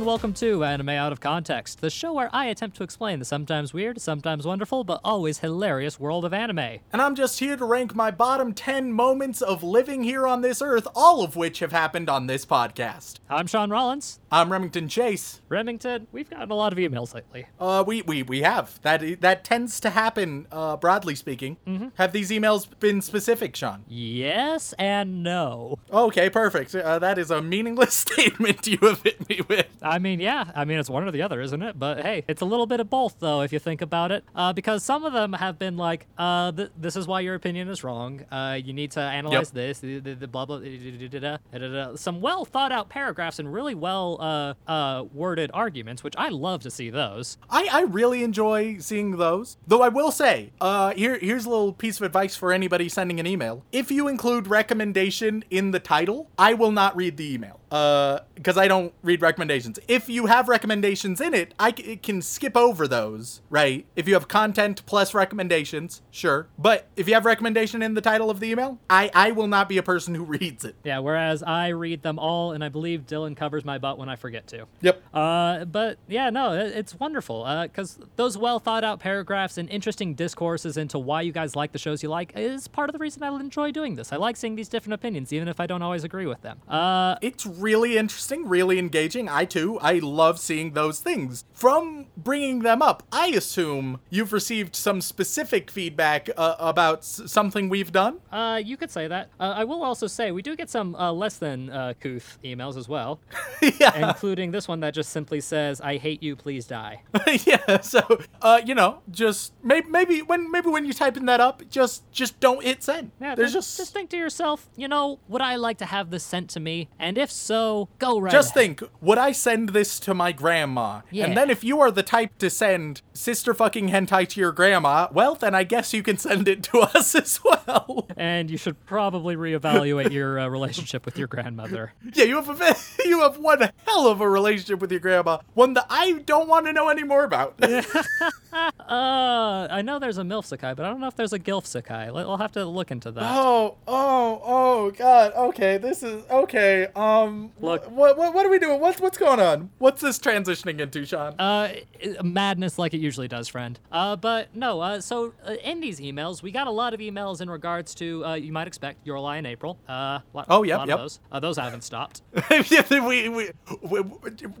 And welcome to Anime Out of Context, the show where I attempt to explain the sometimes weird, sometimes wonderful, but always hilarious world of anime. And I'm just here to rank my bottom 10 moments of living here on this earth, all of which have happened on this podcast. I'm Sean Rollins. I'm Remington Chase. Remington, we've gotten a lot of emails lately. Uh, we, we, we have. That that tends to happen, uh, broadly speaking. Have these emails been specific, Sean? Yes and no. Okay, perfect. Uh, that is a meaningless statement you have hit me with. I mean, yeah, I mean, it's one or the other, isn't it? But hey, it's a little bit of both, though, if you think about it. Uh, because some of them have been like, uh, th- this is why your opinion is wrong. Uh, you need to analyze this, the, the, the blah, blah, some well thought out paragraphs and really well uh, uh, worded arguments, which I love to see those. I, I really enjoy seeing those. Though I will say, uh, here here's a little piece of advice for anybody sending an email. If you include recommendation in the title, I will not read the email. Uh, because I don't read recommendations. If you have recommendations in it, I c- can skip over those, right? If you have content plus recommendations, sure. But if you have recommendation in the title of the email, I I will not be a person who reads it. Yeah, whereas I read them all, and I believe Dylan covers my butt when I forget to. Yep. Uh, but yeah, no, it, it's wonderful because those well thought out paragraphs and interesting discourses into why you guys like the shows you like is part of the reason I enjoy doing this. I like seeing these different opinions, even if I don't always agree with them. Uh, It's really interesting, really engaging. I too, I love seeing those things. From bringing them up, I assume you've received some specific feedback uh, about s- something we've done. uh, you could say that. Uh, I will also say we do get some uh, less than uh, couth emails as well, yeah, including this one that just simply says, "I hate you, please die." yeah. So, uh, you know, just maybe, maybe when maybe when you typing that up, just just don't hit send. Yeah, There's just, just think to yourself, you know, would I like to have this sent to me? And if so, go right. Just ahead. think, would I send this to my grandma? Yeah. And then if you are the type to send sister fucking hentai to your grandma, well, then I guess you can send it to us as well. And you should probably reevaluate your uh, relationship with your grandmother. Yeah, you have a you have one hell of a relationship with your grandma, one that I don't want to know any more about. Uh, I know there's a MILF Sakai, but I don't know if there's a GILF Sakai. Let- We'll have to look into that. oh, oh, oh, God. Okay, this is okay. Um, Look. what, what, what are we doing? What's what's going on? What's this transitioning into, Sean? Uh, madness like it usually does, friend. Uh, but no, uh, so uh, in these emails, we got a lot of emails in regards to, uh, you might expect, Your Lie in April. Uh, lot, Oh, yeah. lot yep. Those. Uh, those haven't stopped. Yeah, we, we, we,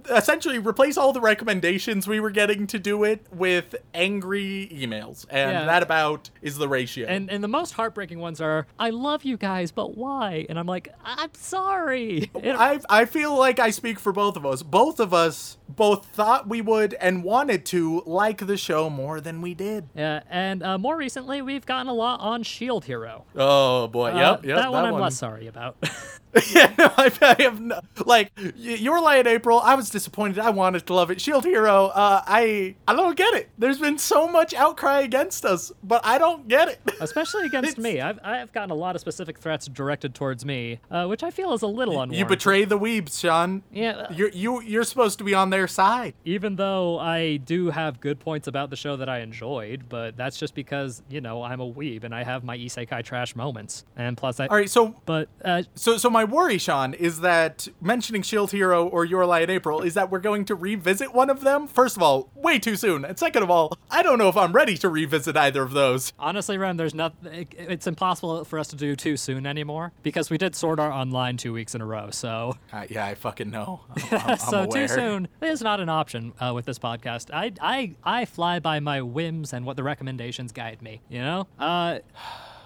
essentially replace all the recommendations we were getting to do it with angry emails, and Yeah. that about is the ratio. And and the most heartbreaking ones are, I love you guys, but why? And I'm like, I'm sorry. I I feel like I speak for both of us. Both of us both thought we would and wanted to like the show more than we did. yeah, and uh, more recently, we've gotten a lot on Shield Hero. Oh boy, Uh, yep, yep. that one I'm less sorry about. yeah, no, I, I have no, like your light April. I was disappointed. I wanted to love it. Shield Hero. Uh, I I don't get it. There's been so much outcry against us, but I don't get it. Especially against me. I've, I've gotten a lot of specific threats directed towards me, uh, which I feel is a little unwarranted. you betray the weebs, Sean. Yeah, uh, You're you you're supposed to be on their side. even though I do have good points about the show that I enjoyed, but that's just because, you know, I'm a weeb and I have my isekai trash moments. And plus, I. All right, so But, uh, So, so my worry, Sean, is that mentioning Shield Hero or Your Lie in April is that we're going to revisit one of them. First of all, way too soon, and second of all, I don't know if I'm ready to revisit either of those. honestly, Ren, there's nothing. It, it's impossible for us to do too soon anymore because we did Sword Art Online two weeks in a row, so. Uh, yeah, I fucking know. I'm, I'm so aware. too soon is not an option uh, with this podcast. I, I I fly by my whims and what the recommendations guide me. You know. Uh,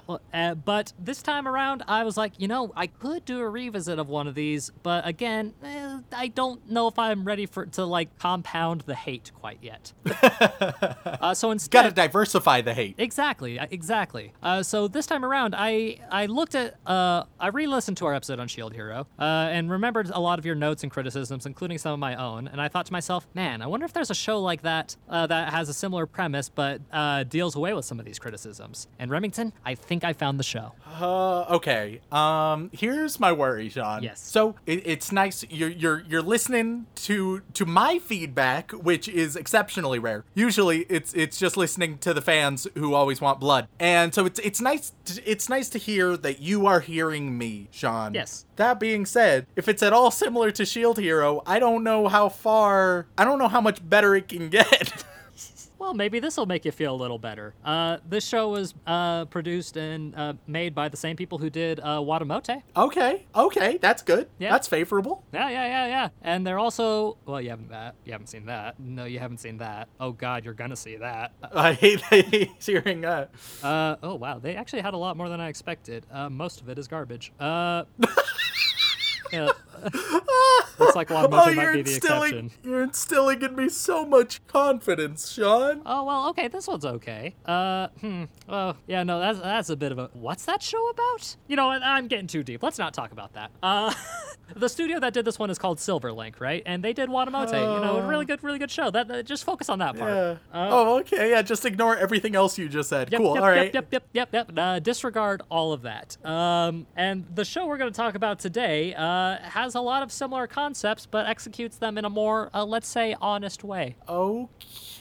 uh, but this time around, I was like, you know, I could do a revisit of one of these, but again, eh, I don't know if I'm ready for to like compound the hate quite yet. uh, so instead, Gotta diversify the hate. Exactly, uh, exactly. Uh, so this time around, I I looked at uh, I re-listened to our episode on Shield Hero uh, and remembered a lot of your notes and criticisms, including some of my own. And I thought to myself, man, I wonder if there's a show like that uh, that has a similar premise but uh, deals away with some of these criticisms. And Remington, I think I found the show. Uh, okay. Um, here's my worry, Sean. Yes. So it, it's nice you're you're you're listening to to my feedback, which is exceptionally rare. Usually, it's it's just listening to the fans who always want blood, and so it's it's nice to, it's nice to hear that you are hearing me, Sean. Yes. That being said, if it's at all similar to Shield Hero, I don't know how far, I don't know how much better it can get. Well, maybe this will make you feel a little better. Uh, this show was uh, produced and uh, made by the same people who did uh, Watamote. okay, okay, that's good. Yeah. That's favorable. Yeah, yeah, yeah, yeah. And they're also well, you haven't that. You haven't seen that. No, you haven't seen that. Oh God, you're gonna see that. I hate, I hate hearing that. Uh, oh wow, they actually had a lot more than I expected. Uh, most of it is garbage. Uh, yeah, looks like Watamote oh, might be the exception. you're instilling in me so much confidence, Sean. Oh well, okay, this one's okay. Uh, hmm. Oh yeah, no, that's that's a bit of a. What's that show about? You know, I'm getting too deep. Let's not talk about that. Uh, the studio that did this one is called Silverlink, right? And they did Watamote. You know, a really good, really good show. That, that just focus on that part. Yeah. Uh, oh, okay. Yeah, just ignore everything else you just said. Yep, cool. Yep, All right. Yep, yep, yep, yep, yep. Uh, disregard all of that. Um, and the show we're going to talk about today uh, has a lot of similar concepts, but executes them in a more, uh, let's say, honest way. Okay.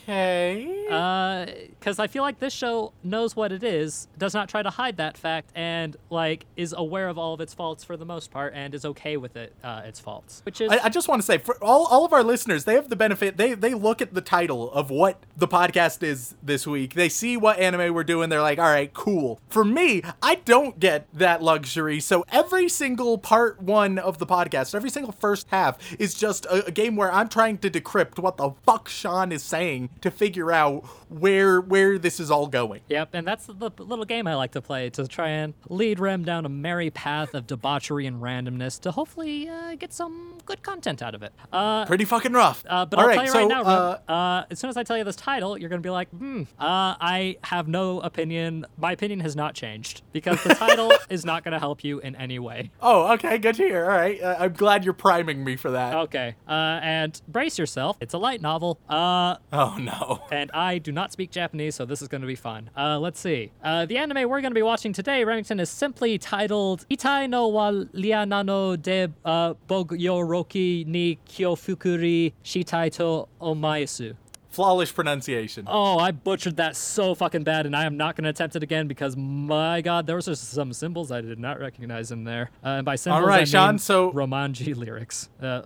Hey, because I feel like this show knows what it is, does not try to hide that fact, and like is aware of all of its faults for the most part, and is okay with it, uh, its faults. Which is I, I just want to say for all, all of our listeners, they have the benefit. They they look at the title of what the podcast is this week. They see what anime we're doing. They're like, all right, cool. For me, I don't get that luxury. So every single part one of the podcast, every single first half is just a, a game where I'm trying to decrypt what the fuck Sean is saying to figure out where where this is all going. Yep, and that's the little game I like to play to try and lead Rem down a merry path of debauchery and randomness to hopefully uh, get some good content out of it. Uh, Pretty fucking rough. uh, but All I'll right, tell you so, right now, uh, Rem, uh, as soon as I tell you this title, you're gonna be like, hmm, uh, I have no opinion. My opinion has not changed because the title is not gonna help you in any way. Oh, okay, good to hear. All right, uh, I'm glad you're priming me for that. Okay, uh, and brace yourself. It's a light novel. Uh, Oh no. and I do not speak Japanese, so this is going to be fun. Uh, let's see. Uh, the anime we're going to be watching today, Remington, is simply titled Itai no wa lianano de uh, Bogyoroki ni Kyofukuri Shitai to Omaisu. Flawless pronunciation. Oh, I butchered that so fucking bad, and I am not going to attempt it again because my god, there was just some symbols I did not recognize in there. Uh, and by symbols, right, I Sean, mean so- Romanji lyrics. Uh,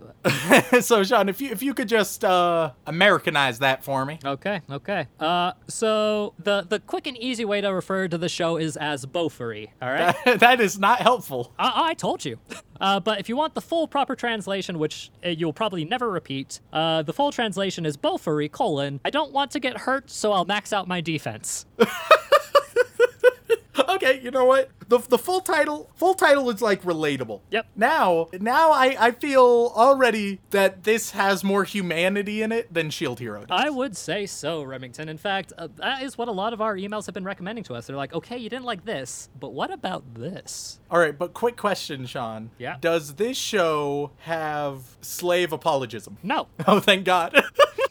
so Sean, if you if you could just uh Americanize that for me. Okay, okay. Uh, so the the quick and easy way to refer to the show is as Bofuri. All right. that is not helpful. I, I told you. Uh, but if you want the full proper translation, which uh, you'll probably never repeat, uh, the full translation is Bofuri colon. I don't want to get hurt, so I'll max out my defense. okay, you know what? The, the full title full title is like relatable. Yep. Now now I, I feel already that this has more humanity in it than Shield Hero does. I would say so, Remington. In fact, uh, that is what a lot of our emails have been recommending to us. They're like, okay, you didn't like this, but what about this? All right, but quick question, Sean. Yeah. Does this show have slave apologism? No. Oh, thank God.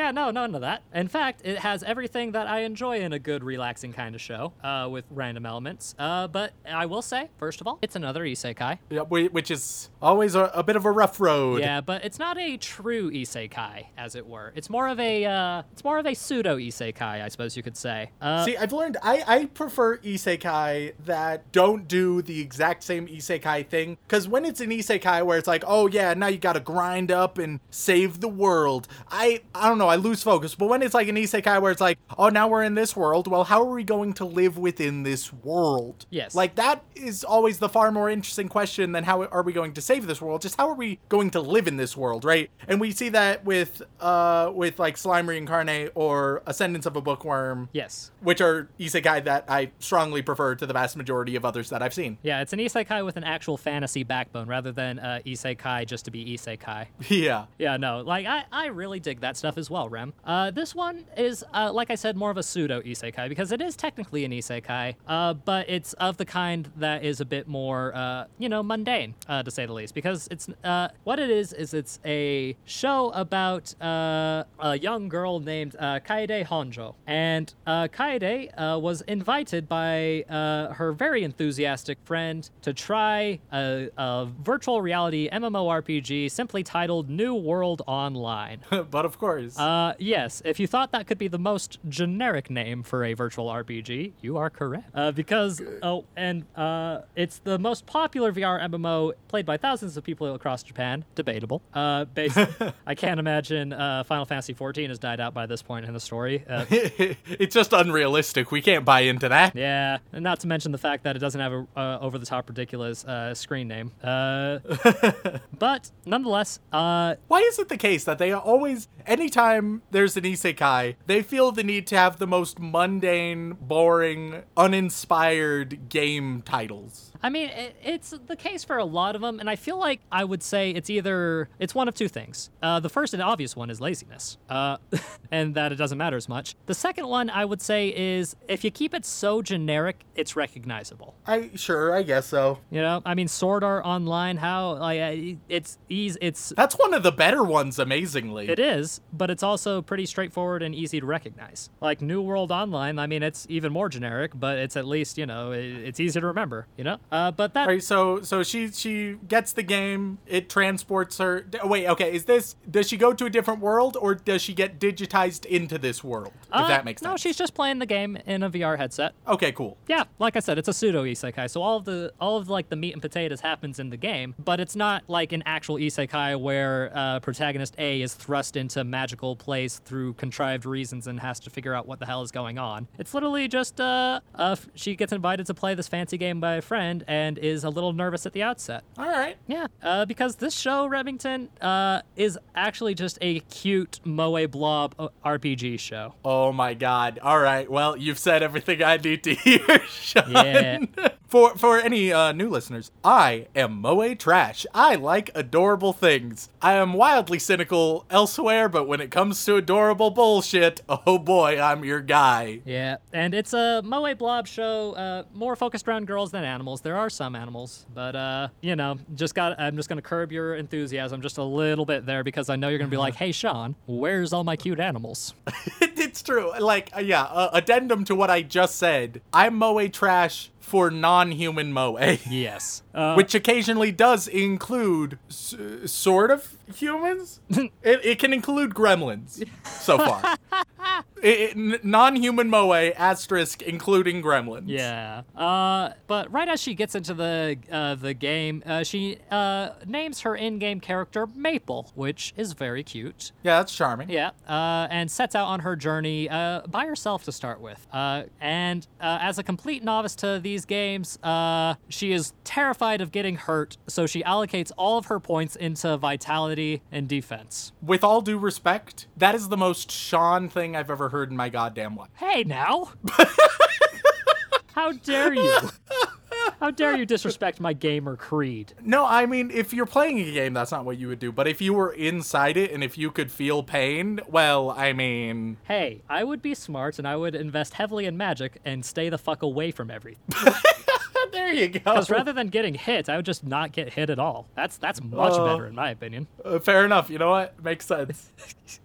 Yeah, no, none of that. In fact, it has everything that I enjoy in a good, relaxing kind of show, uh, with random elements. Uh, but I will say, first of all, it's another isekai. Yeah, Which is always a, a bit of a rough road. Yeah, but it's not a true isekai, as it were. It's more of a, uh, it's more of a pseudo isekai, I suppose you could say. Uh, See, I've learned I, I prefer isekai that don't do the exact same isekai thing. Because when it's an isekai where it's like, oh yeah, now you gotta grind up and save the world, I I don't know, I lose focus. But when it's like an isekai where it's like, oh, now we're in this world. Well, how are we going to live within this world? Yes. Like that is always the far more interesting question than how are we going to save this world? Just how are we going to live in this world, right? And we see that with uh with like Slime Reincarnate or Ascendance of a Bookworm, Yes. which are isekai that I strongly prefer to the vast majority of others that I've seen. Yeah, it's an isekai with an actual fantasy backbone rather than uh, isekai just to be isekai. Yeah. Yeah, no, like I, I really dig that stuff as well, Rem. Uh, this one is, uh, like I said, more of a pseudo isekai because it is technically an isekai, uh, but it's of the kind that is a bit more, uh, you know, mundane, uh, to say the least. Because it's uh, what it is is it's a show about a young girl named Kaede Honjo, and Kaede was invited by her very enthusiastic friend to try a, a virtual reality MMORPG simply titled New World Online. but of course. Uh, yes, if you thought that could be the most generic name for a virtual RPG, you are correct. Uh, because, oh, and uh, it's the most popular VR MMO played by thousands of people across Japan. Debatable. Uh, based, I can't imagine uh, Final Fantasy XIV has died out by this point in the story. Uh, it's just unrealistic. We can't buy into that. yeah, and not to mention the fact that it doesn't have a uh, over-the-top ridiculous uh, screen name. Uh, but nonetheless, uh, Why is it the case that they are always, anytime there's an isekai, they feel the need to have the most mundane, boring, uninspired game titles? I mean, it, it's the case for a lot of them, and I feel like I would say it's either it's one of two things. Uh, the first and obvious one is laziness, uh, and that it doesn't matter as much. The second one I would say is if you keep it so generic, it's recognizable. I sure, I guess so. You know, I mean, Sword Art Online, how like it's easy, it's That's one of the better ones, amazingly. it is, but it's also pretty straightforward and easy to recognize. Like New World Online, I mean, it's even more generic, but it's at least you know it, it's easy to remember. You know, uh, but that Right, so so she she gets the game. It transports her. d- Wait, okay. Is this does she go to a different world or does she get digitized into this world? If Uh, that makes sense. No, she's just playing the game in a VR headset. okay. Cool. Yeah, like I said, it's a pseudo isekai. So all of the all of like the meat and potatoes happens in the game, but it's not like an actual isekai where uh, protagonist A is thrust into magical place through contrived reasons and has to figure out what the hell is going on. It's literally just uh, uh she gets invited to play this fancy game by a friend and is a little nervous at the outset. All right. Yeah, uh, because this show, Remington, uh, is actually just a cute Moe Blob uh, RPG show. Oh my god. All right. Well, you've said everything I need to hear, Sean. Yeah. For for any uh, new listeners, I am Moe Trash. I like adorable things. I am wildly cynical elsewhere, but when it comes to adorable bullshit, oh boy, I'm your guy. Yeah, and it's a Moe Blob show, uh, more focused around girls than animals. There are some animals, but uh, you know, just got. I'm just gonna curb your enthusiasm just a little bit there because I know you're gonna be like, "Hey, Sean, where's all my cute animals?" it's true. Like, uh, yeah, uh, addendum to what I just said. I'm Moe Trash for non-human Moe. yes. Uh, which occasionally does include s- sort of humans. it, it can include gremlins so far. It- it- non-human moe asterisk including gremlins. Yeah. Uh, but right as she gets into the uh, the game, uh, she uh, names her in-game character Maple, which is very cute. yeah, that's charming. Yeah, uh, and sets out on her journey uh, by herself to start with. Uh, and uh, as a complete novice to these games, uh, she is terrified of getting hurt, so she allocates all of her points into vitality and defense. With all due respect, that is the most Sean thing I've ever heard in my goddamn life. Hey, now! How dare you? How dare you disrespect my gamer creed? No, I mean, if you're playing a game, that's not what you would do. But if you were inside it and if you could feel pain, well, I mean, Hey, I would be smart and I would invest heavily in magic and stay the fuck away from everything. there you go. Because rather than getting hit, I would just not get hit at all. That's that's much Uh, better in my opinion. Uh, fair enough. You know what? Makes sense.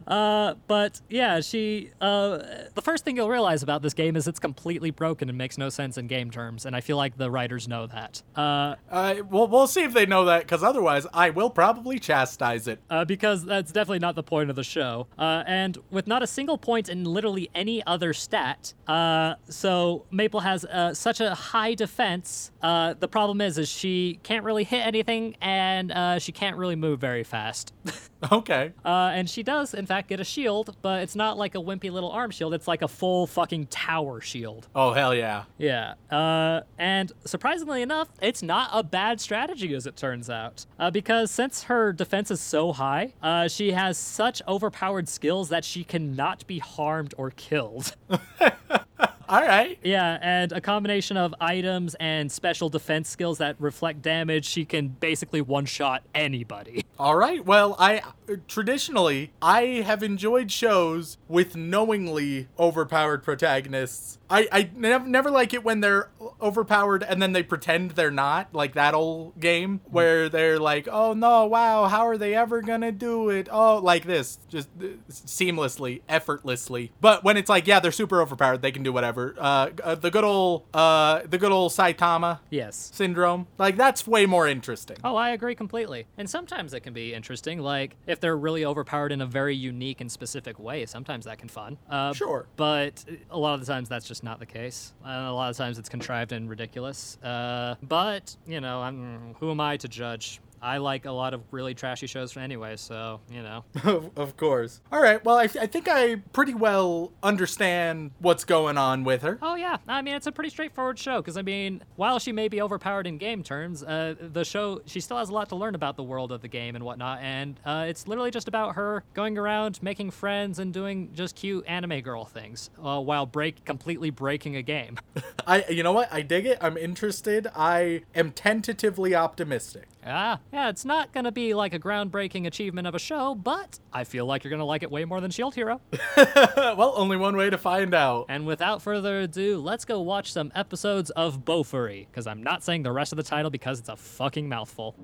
Uh, but yeah, she. Uh, the first thing you'll realize about this game is it's completely broken and makes no sense in game terms, and I feel like the writers know that. Uh, Uh, we'll, we'll see if they know that, because otherwise, I will probably chastise it. uh, because that's definitely not the point of the show. Uh, and with not a single point in literally any other stat, uh, so Maple has uh, such a high defense Yes. Uh, the problem is, is she can't really hit anything, and uh, she can't really move very fast. Okay. Uh, and she does, in fact, get a shield, but it's not like a wimpy little arm shield. It's like a full fucking tower shield. Oh hell yeah. Yeah. Uh, and surprisingly enough, it's not a bad strategy, as it turns out. Uh, because since her defense is so high, uh, she has such overpowered skills that she cannot be harmed or killed. All right. yeah, and a combination of items and special defense skills that reflect damage, she can basically one shot anybody. All right. Well, I traditionally I have enjoyed shows with knowingly overpowered protagonists. I I never never like it when they're overpowered and then they pretend they're not, like that old game where they're like, "Oh no, wow, how are they ever going to do it?" Oh, like this, just uh, seamlessly, effortlessly. But when it's like, yeah, they're super overpowered, they can do whatever. Uh, uh the good old uh the good old Saitama Yes. syndrome. Like that's way more interesting. Oh, I agree completely. And sometimes it can be interesting, like if they're really overpowered in a very unique and specific way. Sometimes that can fun. Uh, Sure. But a lot of the times that's just not the case. Uh, a lot of times it's contrived and ridiculous. Uh, but you know, I'm who am I to judge? I like a lot of really trashy shows anyway, so you know. of, course. All right. Well, I, I think I pretty well understand what's going on with her. Oh yeah, I mean it's a pretty straightforward show because I mean while she may be overpowered in game terms, uh, the show she still has a lot to learn about the world of the game and whatnot, and uh, it's literally just about her going around making friends and doing just cute anime girl things uh, while break completely breaking a game. I, you know what? I dig it. I'm interested. I am tentatively optimistic. Ah, yeah, it's not gonna be like a groundbreaking achievement of a show, but I feel like you're gonna like it way more than Shield Hero. well, only one way to find out. And without further ado, let's go watch some episodes of Bofuri, because I'm not saying the rest of the title because it's a fucking mouthful.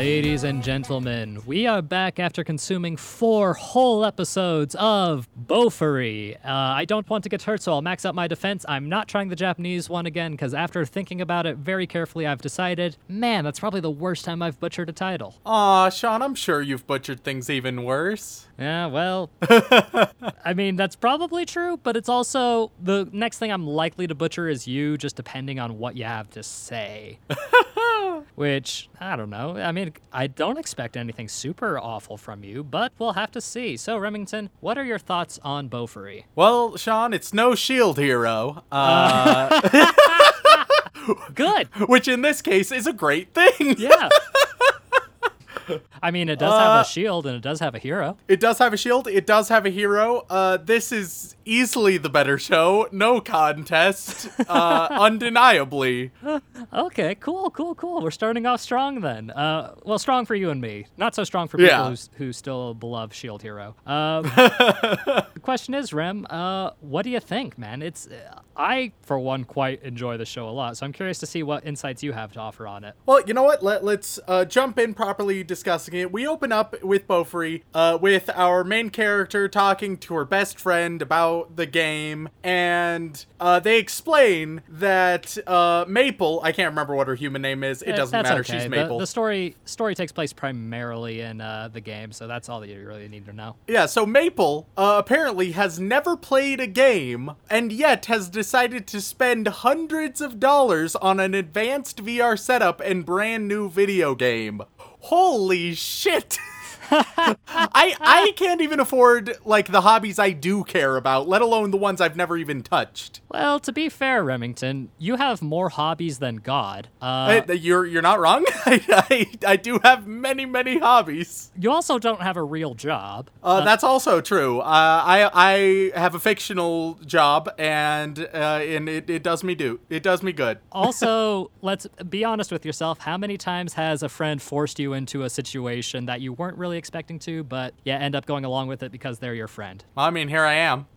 Ladies and gentlemen, we are back after consuming four whole episodes of Bofuri. Uh, I don't want to get hurt, so I'll max out my defense. I'm not trying the Japanese one again, because after thinking about it very carefully, I've decided, man, that's probably the worst time I've butchered a title. Aw, Sean, I'm sure you've butchered things even worse. Yeah, well, I mean, that's probably true, but it's also the next thing I'm likely to butcher is you, just depending on what you have to say. Which, I don't know. I mean, I don't expect anything super awful from you, but we'll have to see. So, Remington, what are your thoughts on Bofuri? Well, Sean, it's no shield hero, uh, Good! which in this case is a great thing. Yeah. I mean, it does have a shield and it does have a hero. It does have a shield. It does have a hero. Uh, this is easily the better show. No contest. Uh, undeniably. Okay, cool, cool, cool. We're starting off strong then. Uh, well, strong for you and me. Not so strong for people Yeah. who, who still love Shield Hero. Um, the question is, Rem, uh, what do you think, man? It's I, for one, quite enjoy the show a lot. So I'm curious to see what insights you have to offer on it. Well, you know what? Let, let's uh, jump in properly discussing it. We open up with Bofuri, uh, with our main character talking to her best friend about the game, and uh, they explain that uh, Maple, I can't remember what her human name is. It doesn't matter. okay. She's The- Maple. The, story story takes place primarily in uh, the game, so that's all that you really need to know. Yeah, so Maple uh, apparently has never played a game and yet has decided to spend hundreds of dollars on an advanced VR setup and brand new video game. Holy shit! I I can't even afford like the hobbies I do care about, let alone the ones I've never even touched. Well, to be fair, Remington, you have more hobbies than God. Uh, Uh, you're you're not wrong. I, I I do have many many hobbies. you also don't have a real job. Uh, that's also true. Uh, I I have a fictional job, and uh, and it, it does me do it does me good. Also, let's be honest with yourself. How many times has a friend forced you into a situation that you weren't really expecting to, but yeah, end up going along with it because they're your friend? I mean, here I am.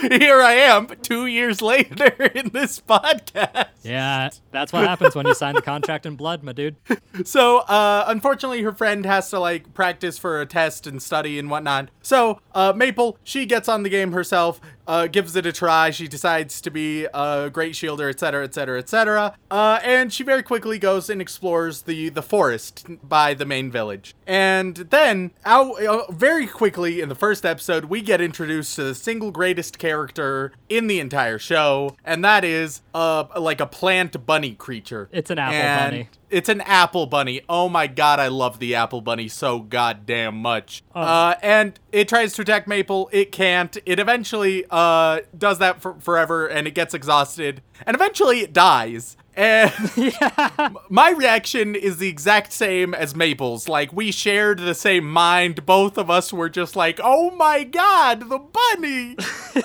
here I am, two years later in this podcast. Yeah, that's what happens when you sign the contract in blood, my dude. So, uh, unfortunately, her friend has to like practice for a test and study and whatnot. So, uh, Maple, she gets on the game herself, uh, gives it a try. She decides to be a great shielder, etc., etc., etc. And she very quickly goes and explores the the forest by the main village. And then, out uh, very quickly in the first episode, we get introduced to the single greatest character in the entire show, and that is uh like a plant bunny creature. It's an apple And bunny. It's an apple bunny. Oh my god, I love the apple bunny so goddamn much. Oh. Uh, and it tries to attack Maple. It can't. It eventually uh does that for forever, and it gets exhausted, and eventually it dies. And my reaction is the exact same as Maple's. Like we shared the same mind. Both of us were just like, "Oh my god, the bunny!"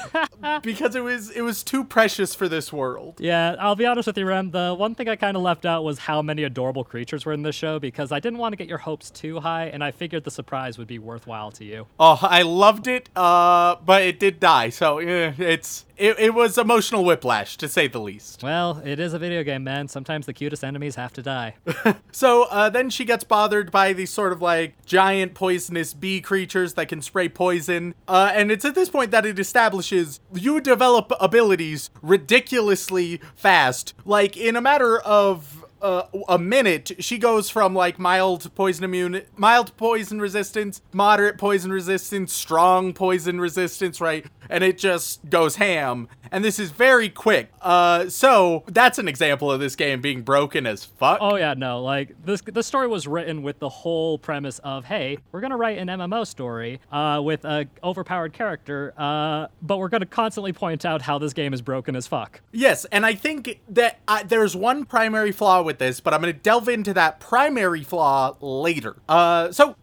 because it was it was too precious for this world. Yeah, I'll be honest with you, Rem. The one thing I kind of left out was how many adorable creatures were in this show because I didn't want to get your hopes too high, and I figured the surprise would be worthwhile to you. Oh, I loved it, uh, but it did die, so eh, it's it, it was emotional whiplash to say the least. Well, it is a video game, man. Sometimes the cutest enemies have to die. So uh, then she gets bothered by these sort of like giant poisonous bee creatures that can spray poison, uh, and it's at this point that it establishes you develop abilities ridiculously fast, like in a matter of. Uh, a minute, she goes from like mild poison immune, mild poison resistance, moderate poison resistance, strong poison resistance, right? And it just goes ham. And this is very quick. Uh, so that's an example of this game being broken as fuck. Oh yeah, no, like this the story was written with the whole premise of, hey, we're gonna write an MMO story uh, with a overpowered character, uh, but we're gonna constantly point out how this game is broken as fuck. Yes, and I think that uh, there's one primary flaw with this, but I'm going to delve into that primary flaw later. Uh, so.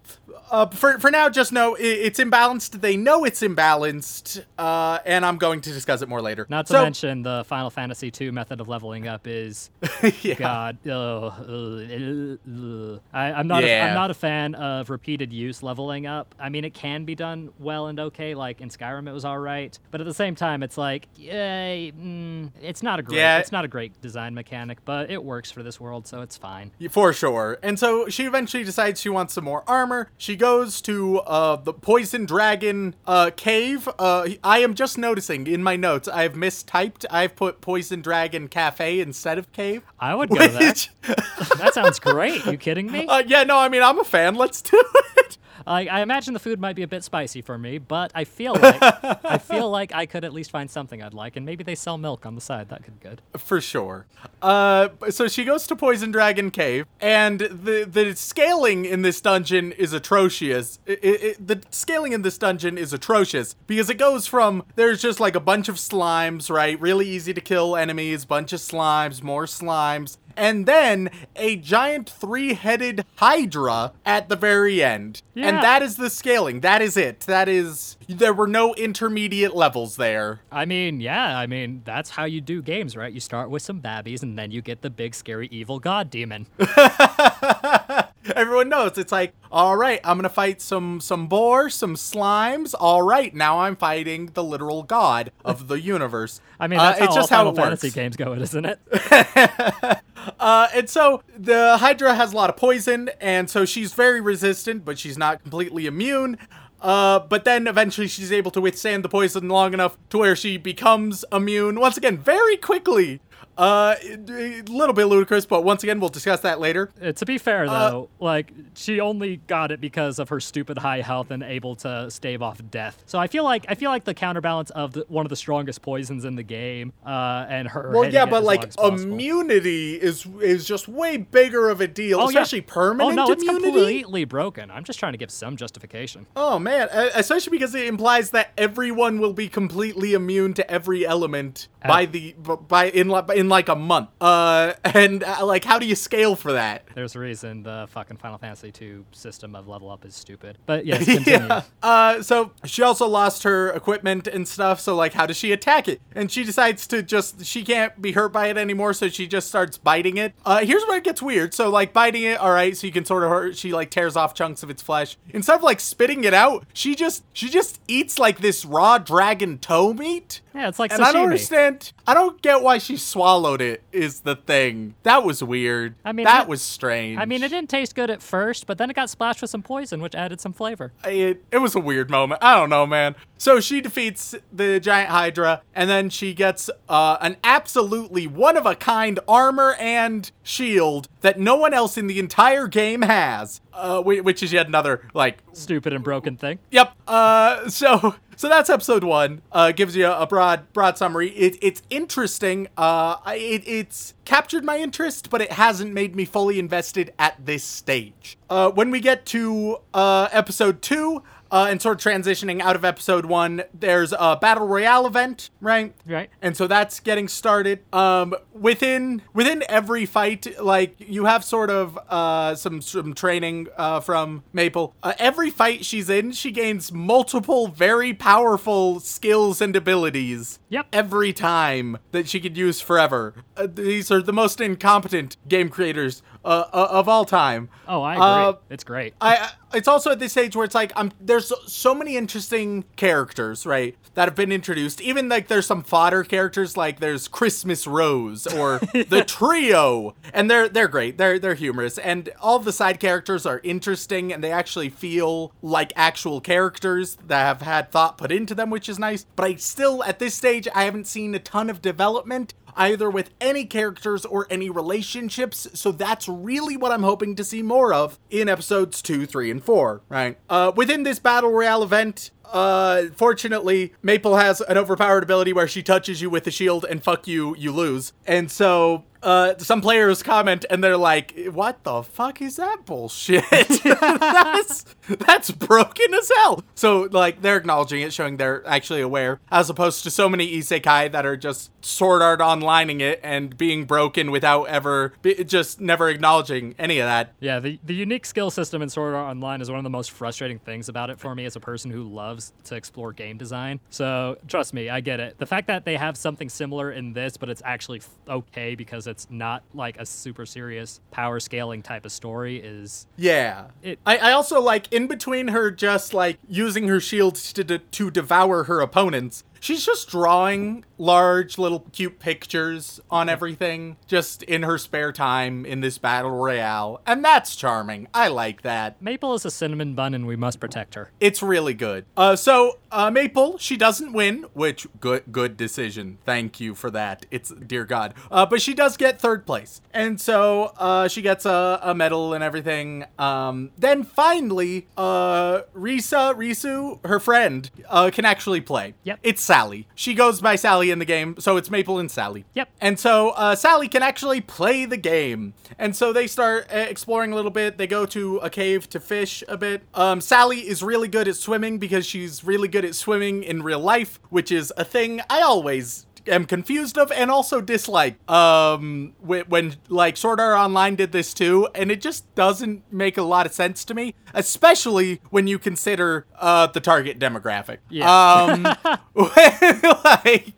Uh, for, for now, just know i- it's imbalanced. They know it's imbalanced, uh, and I'm going to discuss it more later. Not to So- mention the Final Fantasy II method of leveling up is yeah. God. ugh, ugh, ugh. I, I'm not. A, Yeah. I'm not a fan of repeated use leveling up. I mean, it can be done well and okay. Like in Skyrim, it was all right, but at the same time, it's like, yeah, mm, it's not a great. Yeah. It's not a great design mechanic, but it works for this world, so it's fine. For sure. And so she eventually decides she wants some more armor. She goes to uh, the Poison Dragon uh, cave. Uh, I am just noticing in my notes, I've mistyped. I've put Poison Dragon Cafe instead of cave. I would go there. That sounds great. You kidding me? uh, yeah, no, I mean, I'm a fan. Let's do it. I, I imagine the food might be a bit spicy for me, but I feel like I feel like I could at least find something I'd like, and maybe they sell milk on the side. That could be good. For sure. Uh, so she goes to Poison Dragon Cave, and the the scaling in this dungeon is atrocious. It, it, the scaling in this dungeon is atrocious because it goes from there's just like a bunch of slimes, right? Really easy to kill enemies, bunch of slimes, more slimes, and then a giant three-headed hydra at the very end. Yeah. And that is the scaling. That is it. That is there were no intermediate levels there. I mean, yeah, I mean that's how you do games, right? You start with some babbies, and then you get the big scary evil god demon. Everyone knows it's like, all right, I'm gonna fight some some boar, some slimes. All right, now I'm fighting the literal god of the universe. I mean, Uh, that's how it's just how it Fantasy works. games go, isn't it? Uh, and so the Hydra has a lot of poison, and so she's very resistant, but she's not completely immune. Uh, but then eventually she's able to withstand the poison long enough to where she becomes immune once again very quickly. Uh, a little bit ludicrous, but once again we'll discuss that later. Uh, to be fair, Uh, though, like she only got it because of her stupid high health and able to stave off death. So I feel like I feel like the counterbalance of the, one of the strongest poisons in the game, uh, and her. Well, yeah, but like long as possible. immunity is is just way bigger of a deal, Oh, yeah. especially permanent Oh no, it's completely broken. I'm just trying to give some justification. Oh man, uh, especially because it implies that everyone will be completely immune to every element by the by in li- in like a month. Uh, and uh, like, how do you scale for that? There's a reason the fucking Final Fantasy II system of level up is stupid. But yes, continue. yeah. Uh, so she also lost her equipment and stuff. So like, how does she attack it? And she decides to just she can't be hurt by it anymore, so she just starts biting it. Uh, here's where it gets weird. So like biting it, all right. So you can sort of hurt. She like tears off chunks of its flesh instead of like spitting it out. She just she just eats like this raw dragon toe meat. Yeah, it's like And I don't understand. I don't get why she swallowed it. Is the thing that was weird. I mean, that it- was strange. I mean, it didn't taste good at first, but then it got splashed with some poison, which added some flavor. it, it was a weird moment. I don't know, man. So she defeats the giant Hydra, and then she gets uh, an absolutely one of a kind armor and shield that no one else in the entire game has. Uh, which is yet another like Stupid and broken thing. Yep. Uh, so so that's episode one. Uh, gives you a broad broad summary. It, it's interesting. Uh, it, it's captured my interest, but it hasn't made me fully invested at this stage. Uh, when we get to uh, episode two. Uh, and sort of transitioning out of episode one, there's a battle royale event, right? Right. and so that's getting started um within within every fight like you have sort of uh some some training uh from maple uh, every fight she's in she gains multiple very powerful skills and abilities Yep. every time that she could use forever. Uh, these are the most incompetent game creators uh, uh, of all time. Oh, I agree. Uh, it's great. I, I- it's also at this stage where it's like I'm there's so, so many interesting characters right that have been introduced. Even like there's some fodder characters like there's Christmas Rose or the trio. And they're they're great. They're they're humorous. And all the side characters are interesting and they actually feel like actual characters that have had thought put into them which is nice. But I still at this stage I haven't seen a ton of development either with any characters or any relationships. So that's really what I'm hoping to see more of in episodes two, three, and four, right? Uh, within this battle royale event, uh, fortunately, Maple has an overpowered ability where she touches you with a shield and fuck you, you lose. And so, uh, some players comment and they're like, what the fuck is that bullshit? that's, that's broken as hell. So, like, they're acknowledging it, showing they're actually aware, as opposed to so many isekai that are just sword art onlining it and being broken without ever, just never acknowledging any of that. Yeah, the, the unique skill system in Sword Art Online is one of the most frustrating things about it for me as a person who loves to explore game design. So, trust me, I get it. The fact that they have something similar in this, but it's actually okay because it's not like a super serious power scaling type of story is. Yeah. It- I, I also like in between her just like using her shields to de- to devour her opponents. She's just drawing large little cute pictures on everything just in her spare time in this battle royale. And that's charming. I like that. Maple is a cinnamon bun and we must protect her. It's really good. Uh, so uh, Maple, she doesn't win, which good good decision. Thank you for that. It's dear God. Uh, but she does get third place, and so uh, she gets a, a medal and everything. Um, then finally, uh, Risa Risu, her friend, uh, can actually play. Yep. It's Sally. She goes by Sally in the game, so it's Maple and Sally. Yep. And so uh, Sally can actually play the game. And so they start uh, exploring a little bit. They go to a cave to fish a bit. Um, Sally is really good at swimming because she's really good at swimming in real life, which is a thing I always am confused of and also dislike. Um, when, when like Sword Art Online did this too, and it just doesn't make a lot of sense to me, especially when you consider uh the target demographic. Yeah. Um, like,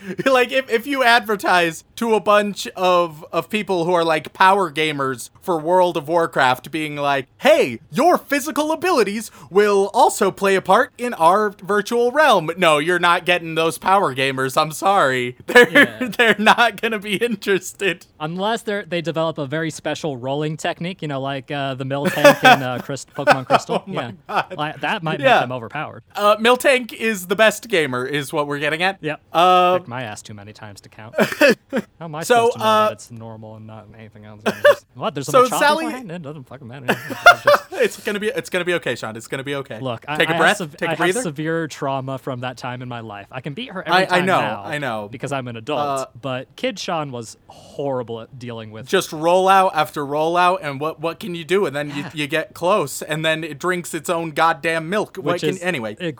like if, if you advertise to a bunch of of people who are like power gamers for World of Warcraft being like, "Hey, your physical abilities will also play a part in our virtual realm." No, you're not getting those power gamers. I'm sorry. They're Yeah. they're not going to be interested. Unless they they develop a very special rolling technique, you know, like uh, the Miltank in uh, Christ- Pokemon Crystal. yeah, Like, that might Yeah. make them overpowered. Uh Miltank is the best gamer is what we're getting at. Yep. Uh, my ass too many times to count. How am I So, supposed to know uh, that it's normal and not anything else? Just- what? There's a so Sally-? It doesn't fucking matter. Just- it's to be it's to be okay, Sean. It's to be okay. Look, I, take a I breath, Have take I a breather. have severe trauma from that time in my life. I can beat her every I- I know, now I know. because I'm an adult. Uh, but Kid Sean was horrible at dealing with. just roll out after rollout, and what what can you do and then you, Yeah. you get close and then it drinks its own goddamn milk what which can is anyway it.